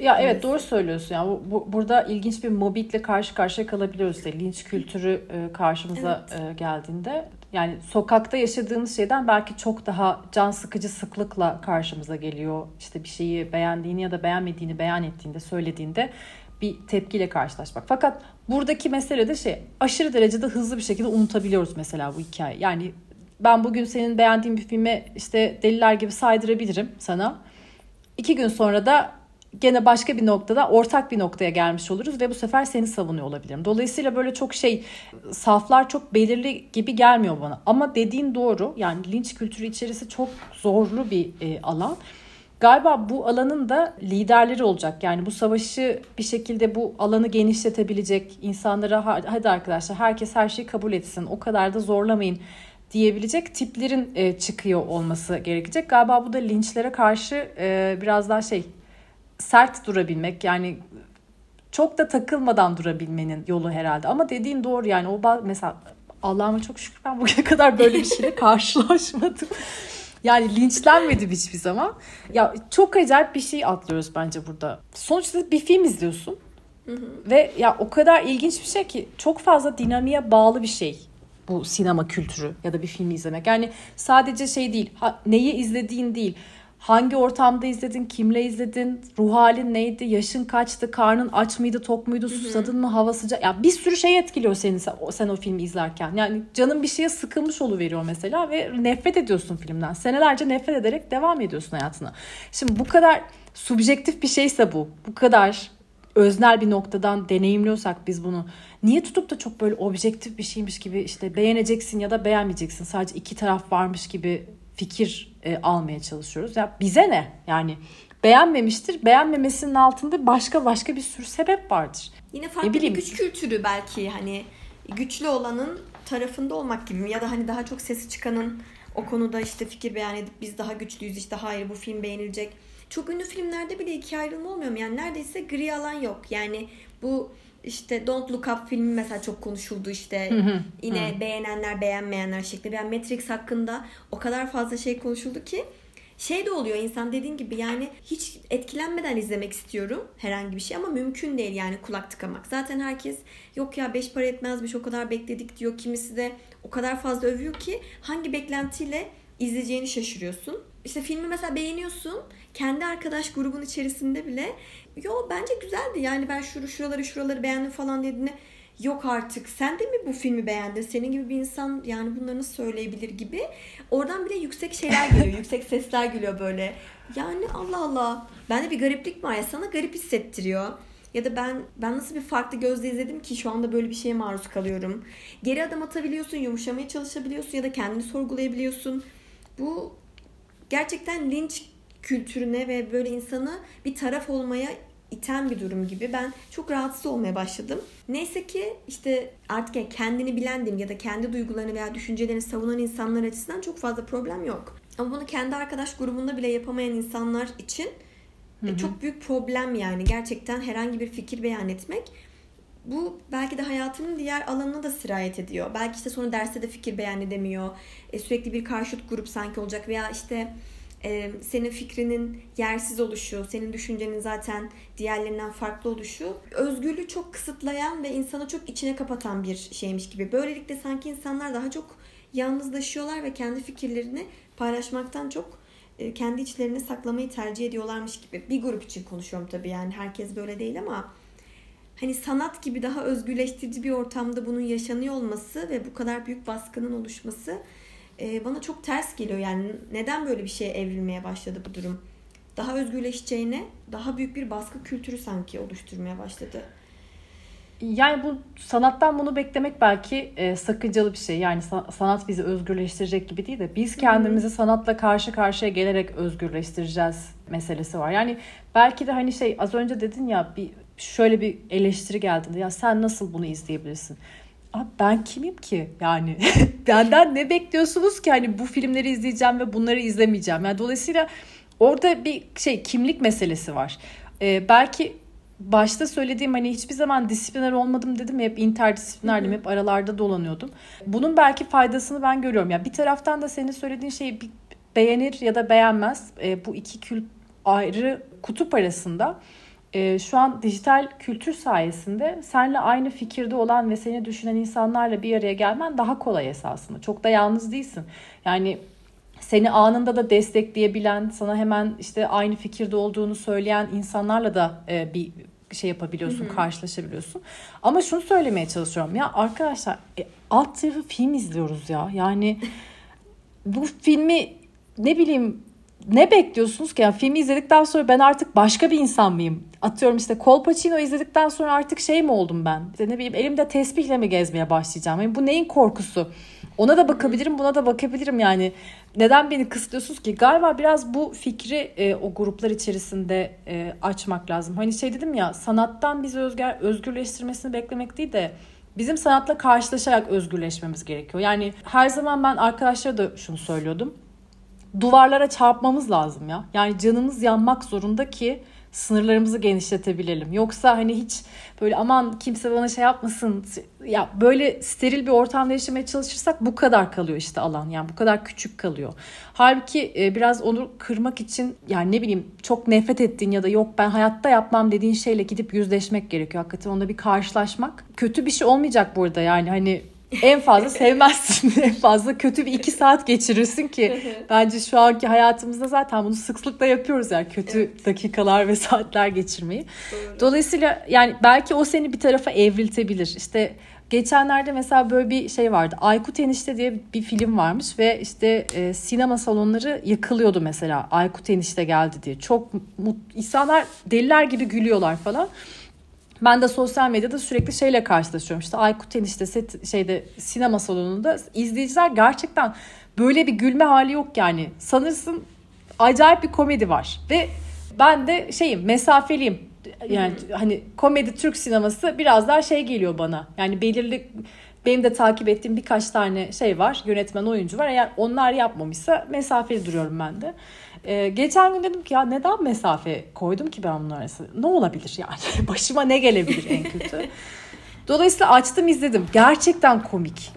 Ya evet doğru söylüyorsun. Yani bu, bu, burada ilginç bir mobbingle karşı karşıya kalabiliyoruz. İşte linç kültürü e, karşımıza evet. e, geldiğinde yani sokakta yaşadığımız şeyden belki çok daha can sıkıcı sıklıkla karşımıza geliyor. İşte bir şeyi beğendiğini ya da beğenmediğini beyan ettiğinde, söylediğinde bir tepkiyle karşılaşmak. Fakat buradaki mesele de şey aşırı derecede hızlı bir şekilde unutabiliyoruz mesela bu hikaye. Yani ben bugün senin beğendiğin bir filme işte deliler gibi saydırabilirim sana. İki gün sonra da gene başka bir noktada ortak bir noktaya gelmiş oluruz ve bu sefer seni savunuyor olabilirim. Dolayısıyla böyle çok şey saflar çok belirli gibi gelmiyor bana. Ama dediğin doğru. Yani linç kültürü içerisi çok zorlu bir e, alan. Galiba bu alanın da liderleri olacak. Yani bu savaşı bir şekilde bu alanı genişletebilecek insanlara hadi arkadaşlar herkes her şeyi kabul etsin. O kadar da zorlamayın diyebilecek tiplerin e, çıkıyor olması gerekecek. Galiba bu da linçlere karşı e, biraz daha şey sert durabilmek yani çok da takılmadan durabilmenin yolu herhalde. Ama dediğin doğru yani o mesela Allah'ıma çok şükür ben bugüne kadar böyle bir şeyle karşılaşmadım. Yani linçlenmedim hiçbir zaman. Ya çok acayip bir şey atlıyoruz bence burada. Sonuçta bir film izliyorsun. Hı hı. Ve ya o kadar ilginç bir şey ki çok fazla dinamiğe bağlı bir şey bu sinema kültürü ya da bir filmi izlemek. Yani sadece şey değil, ha, neyi izlediğin değil hangi ortamda izledin, kimle izledin, ruh halin neydi, yaşın kaçtı, karnın aç mıydı, tok muydu, susadın mı, hava sıcak. Ya bir sürü şey etkiliyor seni sen o filmi izlerken. Yani canın bir şeye sıkılmış veriyor mesela ve nefret ediyorsun filmden. Senelerce nefret ederek devam ediyorsun hayatına. Şimdi bu kadar subjektif bir şeyse bu, bu kadar öznel bir noktadan deneyimliyorsak biz bunu niye tutup da çok böyle objektif bir şeymiş gibi işte beğeneceksin ya da beğenmeyeceksin sadece iki taraf varmış gibi fikir e, almaya çalışıyoruz. Ya bize ne? Yani beğenmemiştir. Beğenmemesinin altında başka başka bir sürü sebep vardır. Yine farklı bir güç kültürü belki hani güçlü olanın tarafında olmak gibi ya da hani daha çok sesi çıkanın o konuda işte fikir beyan edip biz daha güçlüyüz işte hayır bu film beğenilecek. Çok ünlü filmlerde bile iki ayrılma olmuyor mu? Yani neredeyse gri alan yok. Yani bu işte Don't Look Up filmi mesela çok konuşuldu işte. Yine beğenenler beğenmeyenler şeklinde. Yani Matrix hakkında o kadar fazla şey konuşuldu ki şey de oluyor insan dediğin gibi yani hiç etkilenmeden izlemek istiyorum herhangi bir şey ama mümkün değil yani kulak tıkamak. Zaten herkes yok ya beş para etmezmiş o kadar bekledik diyor. Kimisi de o kadar fazla övüyor ki hangi beklentiyle izleyeceğini şaşırıyorsun. İşte filmi mesela beğeniyorsun. Kendi arkadaş grubun içerisinde bile yo bence güzeldi yani ben şuru şuraları şuraları beğendim falan dediğinde yok artık sen de mi bu filmi beğendin? Senin gibi bir insan yani bunları nasıl söyleyebilir gibi. Oradan bile yüksek şeyler geliyor. yüksek sesler geliyor böyle. Yani Allah Allah. Bende bir gariplik var ya sana garip hissettiriyor. Ya da ben ben nasıl bir farklı gözle izledim ki şu anda böyle bir şeye maruz kalıyorum. Geri adım atabiliyorsun, yumuşamaya çalışabiliyorsun ya da kendini sorgulayabiliyorsun. Bu gerçekten linç kültürüne ve böyle insanı bir taraf olmaya iten bir durum gibi. Ben çok rahatsız olmaya başladım. Neyse ki işte artık kendini bilendim ya da kendi duygularını veya düşüncelerini savunan insanlar açısından çok fazla problem yok. Ama bunu kendi arkadaş grubunda bile yapamayan insanlar için Hı hı. çok büyük problem yani. Gerçekten herhangi bir fikir beyan etmek. Bu belki de hayatının diğer alanına da sirayet ediyor. Belki işte sonra derste de fikir beyan edemiyor. E, sürekli bir karşıt grup sanki olacak veya işte e, senin fikrinin yersiz oluşu, senin düşüncenin zaten diğerlerinden farklı oluşu özgürlüğü çok kısıtlayan ve insanı çok içine kapatan bir şeymiş gibi. Böylelikle sanki insanlar daha çok yalnızlaşıyorlar ve kendi fikirlerini paylaşmaktan çok e, kendi içlerine saklamayı tercih ediyorlarmış gibi. Bir grup için konuşuyorum tabii yani herkes böyle değil ama hani sanat gibi daha özgürleştirici bir ortamda bunun yaşanıyor olması ve bu kadar büyük baskının oluşması e, bana çok ters geliyor. Yani neden böyle bir şeye evrilmeye başladı bu durum? Daha özgürleşeceğine daha büyük bir baskı kültürü sanki oluşturmaya başladı. Yani bu sanattan bunu beklemek belki e, sakıncalı bir şey. Yani sanat bizi özgürleştirecek gibi değil de biz kendimizi hmm. sanatla karşı karşıya gelerek özgürleştireceğiz meselesi var. Yani belki de hani şey az önce dedin ya bir şöyle bir eleştiri geldiğinde ya sen nasıl bunu izleyebilirsin? Abi ben kimim ki? Yani benden ne bekliyorsunuz ki? Hani bu filmleri izleyeceğim ve bunları izlemeyeceğim. Yani dolayısıyla orada bir şey kimlik meselesi var. Ee, belki başta söylediğim hani hiçbir zaman disipliner olmadım dedim hep interdisiplinerdim hep aralarda dolanıyordum. Bunun belki faydasını ben görüyorum. Ya yani bir taraftan da senin söylediğin şeyi beğenir ya da beğenmez. Ee, bu iki kült ayrı kutup arasında e, şu an dijital kültür sayesinde seninle aynı fikirde olan ve seni düşünen insanlarla bir araya gelmen daha kolay esasında. Çok da yalnız değilsin. Yani seni anında da destekleyebilen, sana hemen işte aynı fikirde olduğunu söyleyen insanlarla da e, bir şey yapabiliyorsun, hı hı. karşılaşabiliyorsun. Ama şunu söylemeye çalışıyorum. Ya arkadaşlar e, alt tarafı film izliyoruz ya. Yani bu filmi ne bileyim ne bekliyorsunuz ki? Yani filmi izledikten sonra ben artık başka bir insan mıyım? Atıyorum işte Colpacino izledikten sonra artık şey mi oldum ben? İşte ne bileyim elimde tespihle mi gezmeye başlayacağım? Yani bu neyin korkusu? Ona da bakabilirim, buna da bakabilirim yani. Neden beni kısıtlıyorsunuz ki? Galiba biraz bu fikri e, o gruplar içerisinde e, açmak lazım. Hani şey dedim ya, sanattan bizi özgür, özgürleştirmesini beklemek değil de bizim sanatla karşılaşarak özgürleşmemiz gerekiyor. Yani her zaman ben arkadaşlara da şunu söylüyordum duvarlara çarpmamız lazım ya. Yani canımız yanmak zorunda ki sınırlarımızı genişletebilelim. Yoksa hani hiç böyle aman kimse bana şey yapmasın ya böyle steril bir ortamda yaşamaya çalışırsak bu kadar kalıyor işte alan. Yani bu kadar küçük kalıyor. Halbuki e, biraz onu kırmak için yani ne bileyim çok nefret ettiğin ya da yok ben hayatta yapmam dediğin şeyle gidip yüzleşmek gerekiyor. Hakikaten onda bir karşılaşmak. Kötü bir şey olmayacak burada yani hani en fazla sevmezsin. en fazla kötü bir iki saat geçirirsin ki bence şu anki hayatımızda zaten bunu sıklıkla yapıyoruz yani kötü evet. dakikalar ve saatler geçirmeyi. Doğru. Dolayısıyla yani belki o seni bir tarafa evriltebilir. İşte Geçenlerde mesela böyle bir şey vardı. Aykut Enişte diye bir film varmış ve işte e, sinema salonları yıkılıyordu mesela. Aykut Enişte geldi diye. Çok mut, insanlar deliler gibi gülüyorlar falan. Ben de sosyal medyada sürekli şeyle karşılaşıyorum. İşte Aykut Enişte set, şeyde sinema salonunda izleyiciler gerçekten böyle bir gülme hali yok yani. Sanırsın acayip bir komedi var ve ben de şeyim mesafeliyim yani hani komedi Türk sineması biraz daha şey geliyor bana. Yani belirli benim de takip ettiğim birkaç tane şey var. Yönetmen, oyuncu var. Eğer onlar yapmamışsa mesafeli duruyorum ben de. Ee, geçen gün dedim ki ya neden mesafe koydum ki ben bunlar arasında? Ne olabilir yani? Başıma ne gelebilir en kötü? Dolayısıyla açtım izledim. Gerçekten komik.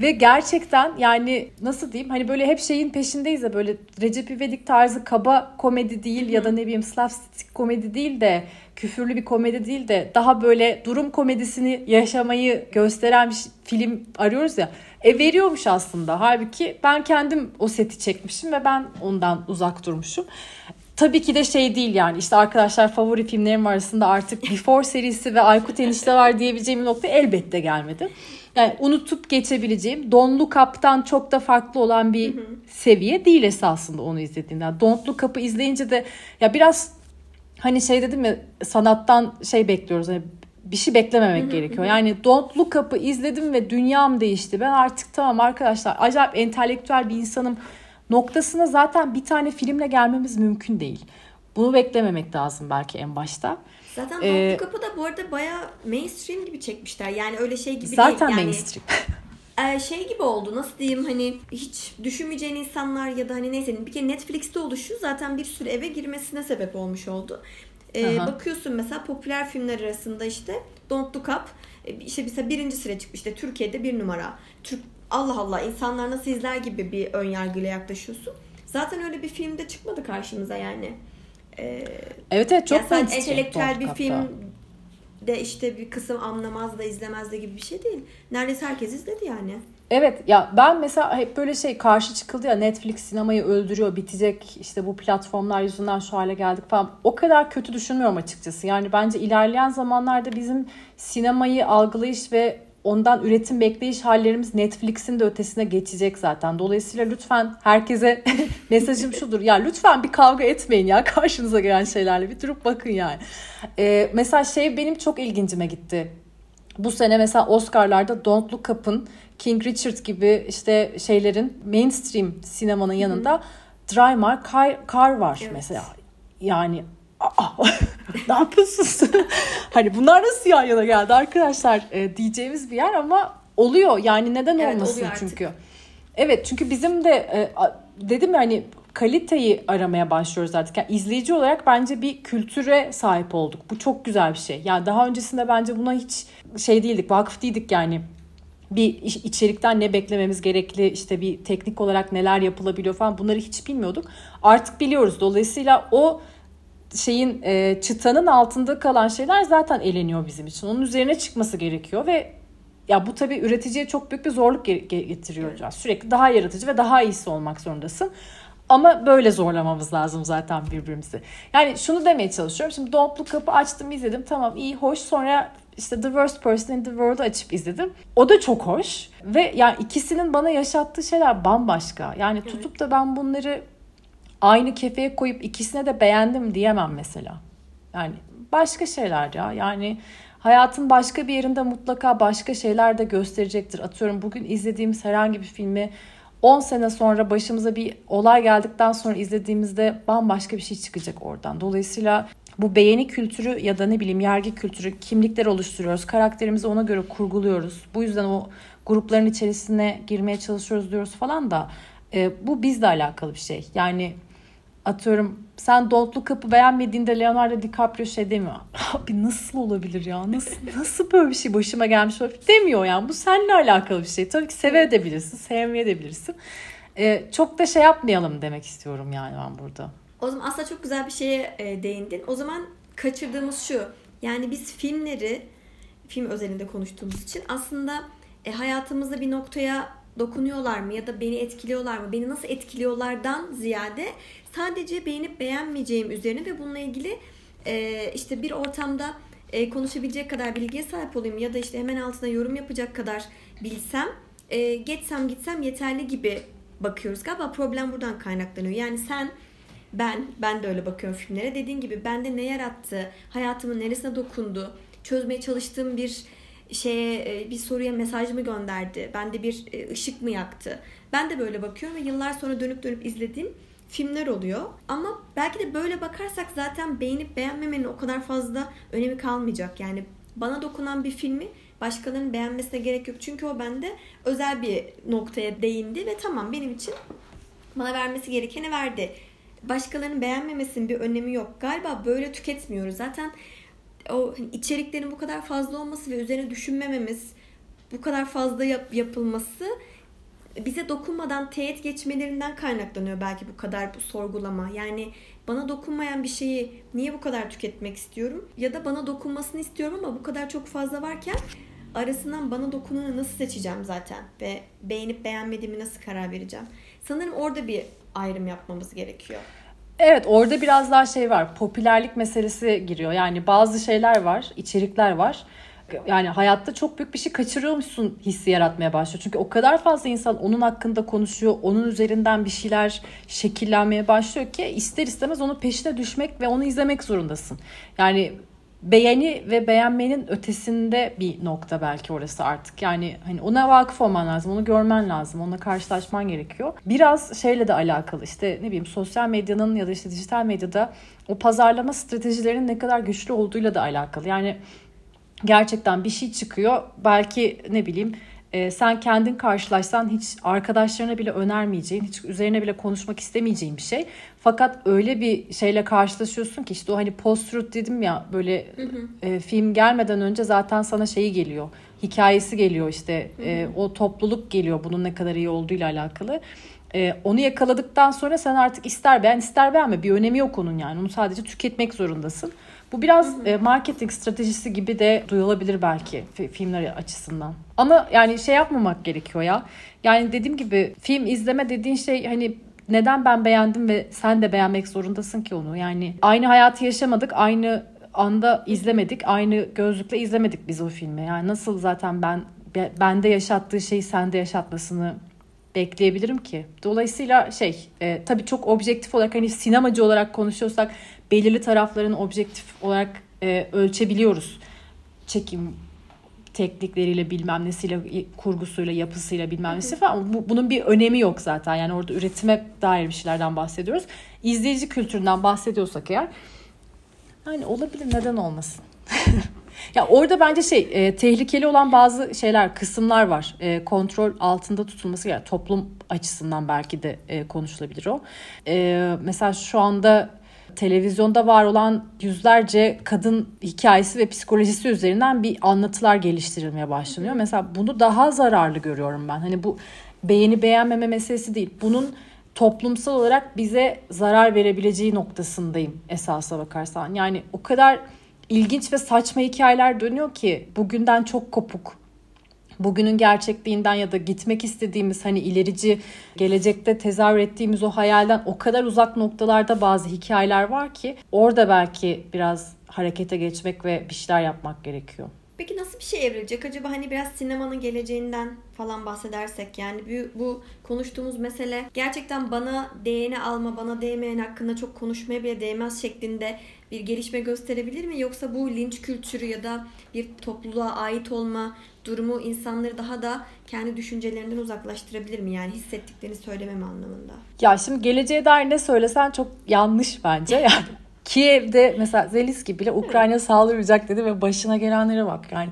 Ve gerçekten yani nasıl diyeyim hani böyle hep şeyin peşindeyiz de böyle Recep İvedik tarzı kaba komedi değil ya da ne bileyim slapstick komedi değil de küfürlü bir komedi değil de daha böyle durum komedisini yaşamayı gösteren bir film arıyoruz ya. E veriyormuş aslında. Halbuki ben kendim o seti çekmişim ve ben ondan uzak durmuşum. Tabii ki de şey değil yani işte arkadaşlar favori filmlerim arasında artık Before serisi ve Aykut Enişte var diyebileceğim nokta elbette gelmedi. Yani unutup geçebileceğim Donlu Kap'tan çok da farklı olan bir hı hı. seviye değil esasında onu izlediğinde. Yani Don't Look Up'ı izleyince de ya biraz hani şey dedim ya sanattan şey bekliyoruz hani bir şey beklememek gerekiyor. Yani Don't Look Up'ı izledim ve dünyam değişti. Ben artık tamam arkadaşlar acayip entelektüel bir insanım noktasına zaten bir tane filmle gelmemiz mümkün değil. Bunu beklememek lazım belki en başta. Zaten ee, Don't Look Up'ı da bu arada baya mainstream gibi çekmişler. Yani öyle şey gibi zaten değil. Zaten mainstream. e, şey gibi oldu nasıl diyeyim hani hiç düşünmeyeceğin insanlar ya da hani neyse bir kere Netflix'te oluşu zaten bir sürü eve girmesine sebep olmuş oldu. E, bakıyorsun mesela popüler filmler arasında işte Don't Look Up e, işte mesela birinci sıra çıkmış işte Türkiye'de bir numara. Türk Allah Allah insanlar nasıl izler gibi bir ön yargıyla yaklaşıyorsun. Zaten öyle bir filmde çıkmadı karşımıza yani. Ee, evet evet çok yani entelektüel bir film de işte bir kısım anlamaz da izlemez de gibi bir şey değil. Neredeyse herkes izledi yani. Evet ya ben mesela hep böyle şey karşı çıkıldı ya Netflix sinemayı öldürüyor bitecek işte bu platformlar yüzünden şu hale geldik falan. O kadar kötü düşünmüyorum açıkçası. Yani bence ilerleyen zamanlarda bizim sinemayı algılayış ve ondan üretim bekleyiş hallerimiz Netflix'in de ötesine geçecek zaten. Dolayısıyla lütfen herkese mesajım şudur. Ya lütfen bir kavga etmeyin ya karşınıza gelen şeylerle. Bir durup bakın yani. Ee, mesela şey benim çok ilgincime gitti. Bu sene mesela Oscar'larda Don't Look Up'ın King Richard gibi işte şeylerin mainstream sinemanın yanında Drymar Car, Car var evet. mesela. Yani ne yapıyorsunuz? hani bunlar nasıl yan yana geldi arkadaşlar e, diyeceğimiz bir yer ama oluyor. Yani neden evet, olmasın çünkü. Evet çünkü bizim de e, dedim ya hani kaliteyi aramaya başlıyoruz artık. Yani izleyici olarak bence bir kültüre sahip olduk. Bu çok güzel bir şey. Yani daha öncesinde bence buna hiç şey değildik, vakıf değildik yani bir içerikten ne beklememiz gerekli işte bir teknik olarak neler yapılabiliyor falan bunları hiç bilmiyorduk. Artık biliyoruz. Dolayısıyla o şeyin e, çıtanın altında kalan şeyler zaten eleniyor bizim için. Onun üzerine çıkması gerekiyor ve ya bu tabii üreticiye çok büyük bir zorluk getiriyor. Evet. Sürekli daha yaratıcı ve daha iyisi olmak zorundasın. Ama böyle zorlamamız lazım zaten birbirimizi. Yani şunu demeye çalışıyorum. Şimdi Look Up'ı açtım izledim. Tamam iyi hoş. Sonra işte The Worst Person in the World'u açıp izledim. O da çok hoş. Ve yani ikisinin bana yaşattığı şeyler bambaşka. Yani evet. tutup da ben bunları aynı kefeye koyup ikisine de beğendim diyemem mesela. Yani başka şeyler ya. Yani hayatın başka bir yerinde mutlaka başka şeyler de gösterecektir. Atıyorum bugün izlediğimiz herhangi bir filmi 10 sene sonra başımıza bir olay geldikten sonra izlediğimizde bambaşka bir şey çıkacak oradan. Dolayısıyla bu beğeni kültürü ya da ne bileyim yargı kültürü kimlikler oluşturuyoruz. Karakterimizi ona göre kurguluyoruz. Bu yüzden o grupların içerisine girmeye çalışıyoruz diyoruz falan da e, bu bizle alakalı bir şey. Yani atıyorum sen Don't Look Up'ı beğenmediğinde Leonardo DiCaprio şey demiyor. Abi nasıl olabilir ya? Nasıl nasıl böyle bir şey başıma gelmiş olabilir? Demiyor yani. Bu seninle alakalı bir şey. Tabii ki sevebilirsin, sevmeyebilirsin. Ee, çok da şey yapmayalım demek istiyorum yani ben burada. O zaman aslında çok güzel bir şeye e, değindin. O zaman kaçırdığımız şu. Yani biz filmleri film özelinde konuştuğumuz için aslında e, hayatımızda bir noktaya dokunuyorlar mı ya da beni etkiliyorlar mı? Beni nasıl etkiliyorlardan ziyade sadece beğenip beğenmeyeceğim üzerine ve bununla ilgili e, işte bir ortamda e, konuşabilecek kadar bilgiye sahip olayım ya da işte hemen altına yorum yapacak kadar bilsem e, geçsem gitsem yeterli gibi bakıyoruz. Galiba problem buradan kaynaklanıyor. Yani sen ben ben de öyle bakıyorum filmlere. Dediğin gibi bende ne yarattı, hayatımın neresine dokundu, çözmeye çalıştığım bir şeye e, bir soruya mesaj mı gönderdi? Bende bir e, ışık mı yaktı? Ben de böyle bakıyorum ve yıllar sonra dönüp dönüp izlediğim filmler oluyor. Ama belki de böyle bakarsak zaten beğenip beğenmemenin o kadar fazla önemi kalmayacak. Yani bana dokunan bir filmi başkalarının beğenmesine gerek yok. Çünkü o bende özel bir noktaya değindi ve tamam benim için bana vermesi gerekeni verdi. Başkalarının beğenmemesinin bir önemi yok. Galiba böyle tüketmiyoruz. Zaten o içeriklerin bu kadar fazla olması ve üzerine düşünmememiz, bu kadar fazla yap, yapılması bize dokunmadan teğet geçmelerinden kaynaklanıyor belki bu kadar bu sorgulama. Yani bana dokunmayan bir şeyi niye bu kadar tüketmek istiyorum? Ya da bana dokunmasını istiyorum ama bu kadar çok fazla varken arasından bana dokunanı nasıl seçeceğim zaten? Ve beğenip beğenmediğimi nasıl karar vereceğim? Sanırım orada bir ayrım yapmamız gerekiyor. Evet orada biraz daha şey var. Popülerlik meselesi giriyor. Yani bazı şeyler var, içerikler var. Yani hayatta çok büyük bir şey kaçırıyormuşsun hissi yaratmaya başlıyor. Çünkü o kadar fazla insan onun hakkında konuşuyor. Onun üzerinden bir şeyler şekillenmeye başlıyor ki ister istemez onun peşine düşmek ve onu izlemek zorundasın. Yani beğeni ve beğenmenin ötesinde bir nokta belki orası artık. Yani hani ona vakıf olman lazım, onu görmen lazım, onunla karşılaşman gerekiyor. Biraz şeyle de alakalı işte ne bileyim sosyal medyanın ya da işte dijital medyada o pazarlama stratejilerinin ne kadar güçlü olduğuyla da alakalı. Yani gerçekten bir şey çıkıyor belki ne bileyim e, sen kendin karşılaşsan hiç arkadaşlarına bile önermeyeceğin, hiç üzerine bile konuşmak istemeyeceğin bir şey. Fakat öyle bir şeyle karşılaşıyorsun ki işte o hani post-truth dedim ya böyle hı hı. E, film gelmeden önce zaten sana şeyi geliyor. Hikayesi geliyor işte hı e, hı. E, o topluluk geliyor bunun ne kadar iyi olduğuyla alakalı. E, onu yakaladıktan sonra sen artık ister beğen ister beğenme bir önemi yok onun yani. Onu sadece tüketmek zorundasın. Bu biraz e, marketing stratejisi gibi de duyulabilir belki filmler açısından. Ama yani şey yapmamak gerekiyor ya. Yani dediğim gibi film izleme dediğin şey hani neden ben beğendim ve sen de beğenmek zorundasın ki onu. Yani aynı hayatı yaşamadık, aynı anda izlemedik, aynı gözlükle izlemedik biz o filmi. Yani nasıl zaten ben bende yaşattığı şeyi sende yaşatmasını bekleyebilirim ki. Dolayısıyla şey e, tabii çok objektif olarak hani sinemacı olarak konuşuyorsak belirli tarafların objektif olarak e, ölçebiliyoruz. Çekim teknikleriyle bilmem nesiyle kurgusuyla yapısıyla bilmem nesi falan. Bu, bunun bir önemi yok zaten. Yani orada üretime dair bir şeylerden bahsediyoruz. İzleyici kültüründen bahsediyorsak eğer yani olabilir neden olmasın? Ya orada bence şey e, tehlikeli olan bazı şeyler kısımlar var. E, kontrol altında tutulması yani toplum açısından belki de e, konuşulabilir o. E, mesela şu anda televizyonda var olan yüzlerce kadın hikayesi ve psikolojisi üzerinden bir anlatılar geliştirilmeye başlanıyor. Mesela bunu daha zararlı görüyorum ben. Hani bu beğeni beğenmeme meselesi değil. Bunun toplumsal olarak bize zarar verebileceği noktasındayım esasla bakarsan. Yani o kadar ilginç ve saçma hikayeler dönüyor ki bugünden çok kopuk bugünün gerçekliğinden ya da gitmek istediğimiz hani ilerici gelecekte tezahür ettiğimiz o hayalden o kadar uzak noktalarda bazı hikayeler var ki orada belki biraz harekete geçmek ve bir şeyler yapmak gerekiyor. Peki nasıl bir şey evrilecek? Acaba hani biraz sinemanın geleceğinden falan bahsedersek yani bu, bu konuştuğumuz mesele gerçekten bana değeni alma, bana değmeyen hakkında çok konuşmaya bile değmez şeklinde bir gelişme gösterebilir mi? Yoksa bu linç kültürü ya da bir topluluğa ait olma durumu insanları daha da kendi düşüncelerinden uzaklaştırabilir mi? Yani hissettiklerini söylemem anlamında. Ya şimdi geleceğe dair ne söylesen çok yanlış bence. Yani Kiev'de mesela Zelenski bile Ukrayna saldıracak dedi ve başına gelenlere bak yani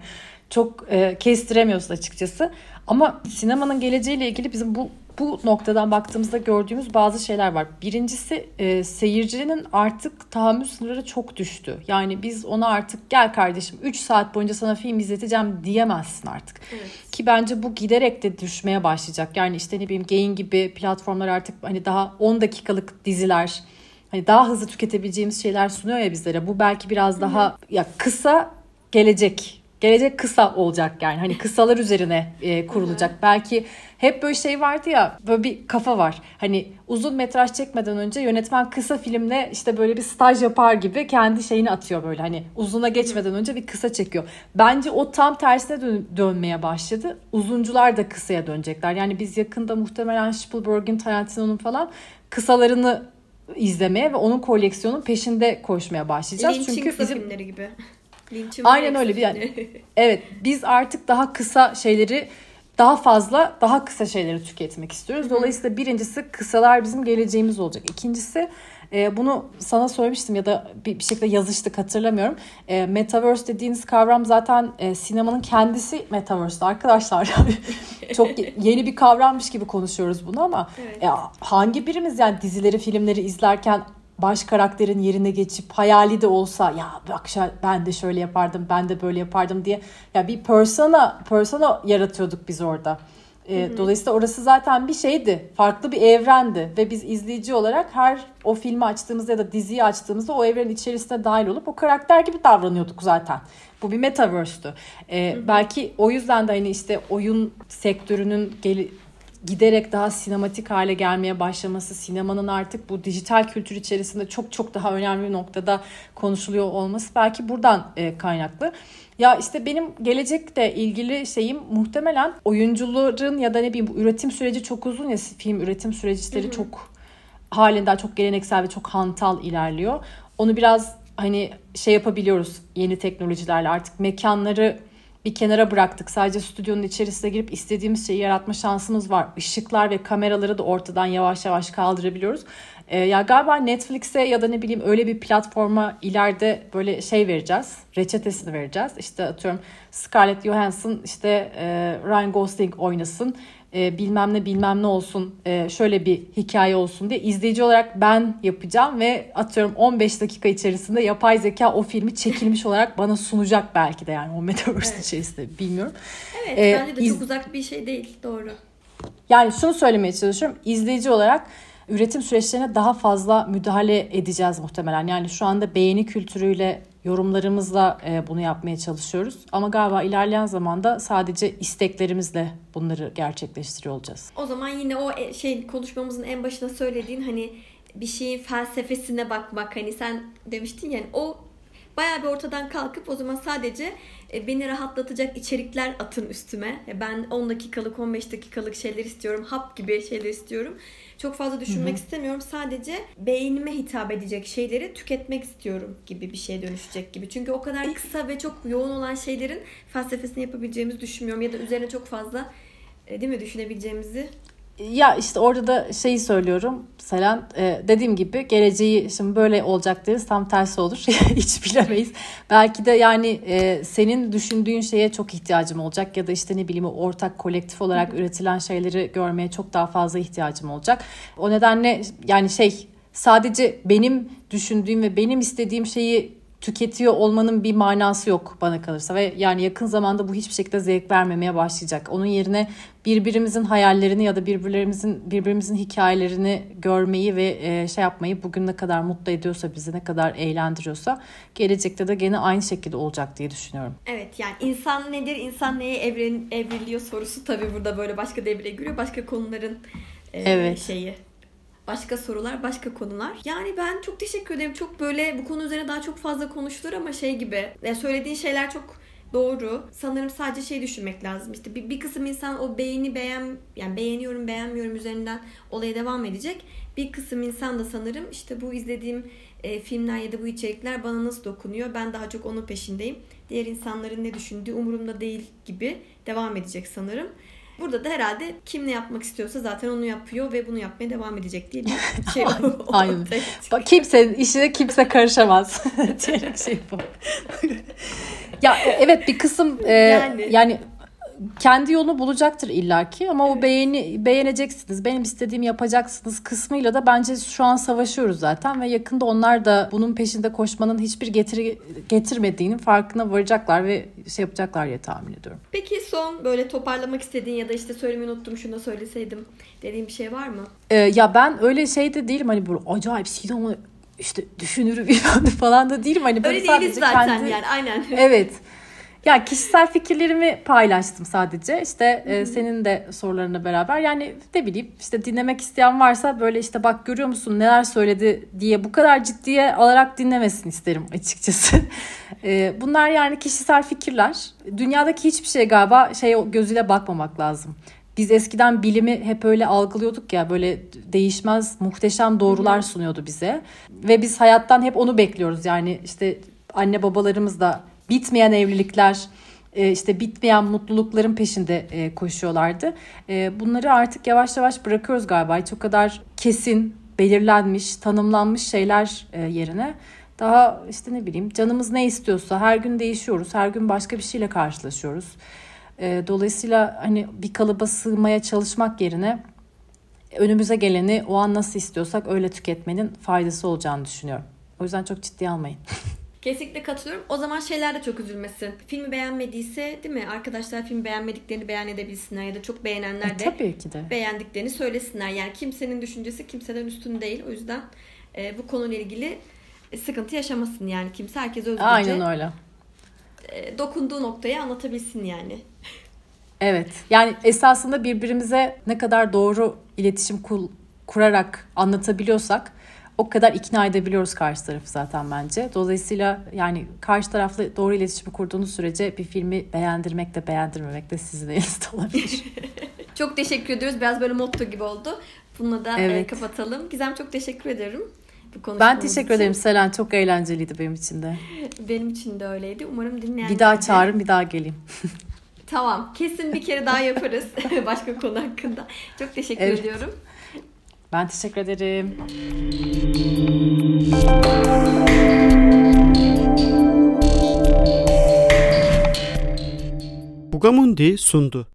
çok e, kestiremiyorsun açıkçası. Ama sinemanın geleceğiyle ilgili bizim bu bu noktadan baktığımızda gördüğümüz bazı şeyler var. Birincisi e, seyircinin artık tahammül sınırları çok düştü. Yani biz ona artık gel kardeşim 3 saat boyunca sana film izleteceğim diyemezsin artık. Evet. Ki bence bu giderek de düşmeye başlayacak. Yani işte ne bileyim Gain gibi platformlar artık hani daha 10 dakikalık diziler hani daha hızlı tüketebileceğimiz şeyler sunuyor ya bizlere. Bu belki biraz daha Hı-hı. ya kısa gelecek gelecek kısa olacak yani. Hani kısalar üzerine e, kurulacak. Belki hep böyle şey vardı ya böyle bir kafa var. Hani uzun metraj çekmeden önce yönetmen kısa filmle işte böyle bir staj yapar gibi kendi şeyini atıyor böyle. Hani uzuna geçmeden önce bir kısa çekiyor. Bence o tam tersine dön- dönmeye başladı. Uzuncular da kısaya dönecekler. Yani biz yakında muhtemelen Spielberg'in, Tarantino'nun falan kısalarını izlemeye ve onun koleksiyonun peşinde koşmaya başlayacağız. Lynch'in Çünkü kısa bizim filmleri gibi. Lynch'in Aynen öyle bir yani. Evet biz artık daha kısa şeyleri daha fazla daha kısa şeyleri tüketmek istiyoruz. Dolayısıyla birincisi kısalar bizim geleceğimiz olacak. İkincisi e, bunu sana söylemiştim ya da bir, bir şekilde yazıştık hatırlamıyorum. E, Metaverse dediğiniz kavram zaten e, sinemanın kendisi Metaverse'de arkadaşlar. Çok ye- yeni bir kavrammış gibi konuşuyoruz bunu ama Evet. ya hangi birimiz yani dizileri, filmleri izlerken baş karakterin yerine geçip hayali de olsa ya bak ben de şöyle yapardım, ben de böyle yapardım diye ya bir persona persona yaratıyorduk biz orada. Ee, Dolayısıyla orası zaten bir şeydi. Farklı bir evrendi ve biz izleyici olarak her o filmi açtığımızda ya da diziyi açtığımızda o evrenin içerisine dahil olup o karakter gibi davranıyorduk zaten. Bu bir metaverse'tü. Ee, belki o yüzden de hani işte oyun sektörünün geli- giderek daha sinematik hale gelmeye başlaması, sinemanın artık bu dijital kültür içerisinde çok çok daha önemli bir noktada konuşuluyor olması belki buradan e, kaynaklı. Ya işte benim gelecekle ilgili şeyim muhtemelen oyuncuların ya da ne bileyim bu üretim süreci çok uzun ya film üretim süreçleri çok halen daha çok geleneksel ve çok hantal ilerliyor. Onu biraz hani şey yapabiliyoruz yeni teknolojilerle artık mekanları bir kenara bıraktık. Sadece stüdyonun içerisine girip istediğimiz şeyi yaratma şansımız var. Işıklar ve kameraları da ortadan yavaş yavaş kaldırabiliyoruz. Ee, ya galiba Netflix'e ya da ne bileyim öyle bir platforma ileride böyle şey vereceğiz. Reçetesini vereceğiz. İşte atıyorum Scarlett Johansson işte e, Ryan Gosling oynasın. E, bilmem ne bilmem ne olsun e, şöyle bir hikaye olsun diye izleyici olarak ben yapacağım ve atıyorum 15 dakika içerisinde yapay zeka o filmi çekilmiş olarak bana sunacak belki de yani o metaverse Evet. içerisinde bilmiyorum. Evet Ee, bence de iz- çok uzak bir şey değil. Doğru. Yani şunu söylemeye çalışıyorum. İzleyici olarak üretim süreçlerine daha fazla müdahale edeceğiz muhtemelen. Yani şu anda beğeni kültürüyle yorumlarımızla e, bunu yapmaya çalışıyoruz. Ama galiba ilerleyen zamanda sadece isteklerimizle bunları gerçekleştiriyor olacağız. O zaman yine o e- şey konuşmamızın en başına söylediğin hani bir şeyin felsefesine bakmak hani sen demiştin yani o bayağı bir ortadan kalkıp o zaman sadece e, beni rahatlatacak içerikler atın üstüme. E, Ben 10 dakikalık 15 dakikalık şeyler istiyorum. Hap gibi şeyler istiyorum. Çok fazla düşünmek istemiyorum. Sadece beynime hitap edecek şeyleri tüketmek istiyorum gibi bir şeye dönüşecek gibi. Çünkü o kadar kısa ve çok yoğun olan şeylerin felsefesini yapabileceğimizi düşünmüyorum. Ya da üzerine çok fazla e, değil mi düşünebileceğimizi Ya işte orada da şeyi söylüyorum Selen e, dediğim gibi geleceği şimdi böyle olacak deriz tam tersi olur hiç bilemeyiz. Belki de yani e, senin düşündüğün şeye çok ihtiyacım olacak ya da işte ne bileyim ortak kolektif olarak üretilen şeyleri görmeye çok daha fazla ihtiyacım olacak. O nedenle yani şey sadece benim düşündüğüm ve benim istediğim şeyi tüketiyor olmanın bir manası yok bana kalırsa ve yani yakın zamanda bu hiçbir şekilde zevk vermemeye başlayacak. Onun yerine birbirimizin hayallerini ya da birbirlerimizin birbirimizin hikayelerini görmeyi ve e, şey yapmayı bugün ne kadar mutlu ediyorsa bizi ne kadar eğlendiriyorsa gelecekte de gene aynı şekilde olacak diye düşünüyorum. Evet yani insan nedir, insan neye evren, evriliyor sorusu tabii burada böyle başka devreye giriyor. Başka konuların e, Evet. şeyi. Başka sorular, başka konular. Yani ben çok teşekkür ederim. Çok böyle bu konu üzerine daha çok fazla konuşulur ama şey gibi. Ya söylediğin şeyler çok doğru. Sanırım sadece şey düşünmek lazım. İşte bir, bir kısım insan o beğeni beğen yani beğeniyorum beğenmiyorum üzerinden olaya devam edecek. Bir kısım insan da sanırım işte bu izlediğim e, filmler ya da bu içerikler bana nasıl dokunuyor? Ben daha çok onun peşindeyim. Diğer insanların ne düşündüğü umurumda değil gibi devam edecek sanırım. Burada da herhalde kim ne yapmak istiyorsa zaten onu yapıyor ve bunu yapmaya devam edecek diye bir şey Aynen. ortaya Bak kimsenin işine kimse karışamaz. şey bu. ya e, evet bir kısım e, Yani. yani. Kendi yolunu bulacaktır illaki ama o beğeni beğeneceksiniz. Benim istediğimi yapacaksınız kısmıyla da bence şu an savaşıyoruz zaten ve yakında onlar da bunun peşinde koşmanın hiçbir getiri getirmediğinin farkına varacaklar ve şey yapacaklar diye tahmin ediyorum. Peki son böyle toparlamak istediğin ya da işte söylemeyi unuttum şunu da söyleseydim dediğin bir şey var mı? Ee, ya ben öyle şey de değilim hani böyle acayip sinema işte düşünürüm bilmem ne falan da değilim. Hani böyle Öyle sadece zaten kendi- yani aynen. Evet. Ya kişisel fikirlerimi paylaştım sadece. İşte e, senin de sorularına beraber. Yani ne bileyim işte dinlemek isteyen varsa böyle işte bak görüyor musun neler söyledi diye bu kadar ciddiye alarak dinlemesin isterim açıkçası. e, bunlar yani kişisel fikirler. Dünyadaki hiçbir şey galiba şey gözüyle bakmamak lazım. Biz eskiden bilimi hep öyle algılıyorduk ya böyle değişmez muhteşem doğrular sunuyordu bize. Ve biz hayattan hep onu bekliyoruz yani işte anne babalarımız da bitmeyen evlilikler, e, işte bitmeyen mutlulukların peşinde e, koşuyorlardı. E, bunları artık yavaş yavaş bırakıyoruz galiba. Hiç o kadar kesin, belirlenmiş, tanımlanmış şeyler yerine daha işte ne bileyim canımız ne istiyorsa her gün değişiyoruz. Her gün başka bir şeyle karşılaşıyoruz. Dolayısıyla hani bir kalıba sığmaya çalışmak yerine önümüze geleni o an nasıl istiyorsak öyle tüketmenin faydası olacağını düşünüyorum. O yüzden çok ciddiye almayın. Kesinlikle katılıyorum. O zaman şeyler de çok üzülmesin. Filmi beğenmediyse değil mi? Arkadaşlar filmi beğenmediklerini beyan edebilsinler ya da çok beğenenler e, de, e, tabii ki de beğendiklerini söylesinler. Yani kimsenin düşüncesi kimseden üstün değil. O yüzden e, bu konuyla ilgili sıkıntı yaşamasın yani. Kimse herkes özgürce Aynen öyle. E, dokunduğu noktayı anlatabilsin yani. Evet. Yani esasında birbirimize ne kadar doğru iletişim kurarak anlatabiliyorsak o kadar ikna edebiliyoruz karşı tarafı zaten bence. Dolayısıyla yani karşı tarafla doğru iletişimi kurduğunuz sürece bir filmi beğendirmek de beğendirmemek de sizin elinizde olabilir. çok teşekkür ediyoruz. Biraz böyle motto gibi oldu. Bununla da evet. e, kapatalım. Gizem çok teşekkür ederim. Bu ben teşekkür için. ederim Selen. Çok eğlenceliydi benim için de. Benim için de öyleydi. Umarım dinleyenler Bir daha çağırın bir daha geleyim. tamam. Kesin bir kere daha yaparız. Başka konu hakkında. Çok teşekkür evet. ediyorum. Ben teşekkür ederim. Bugamundi sundu.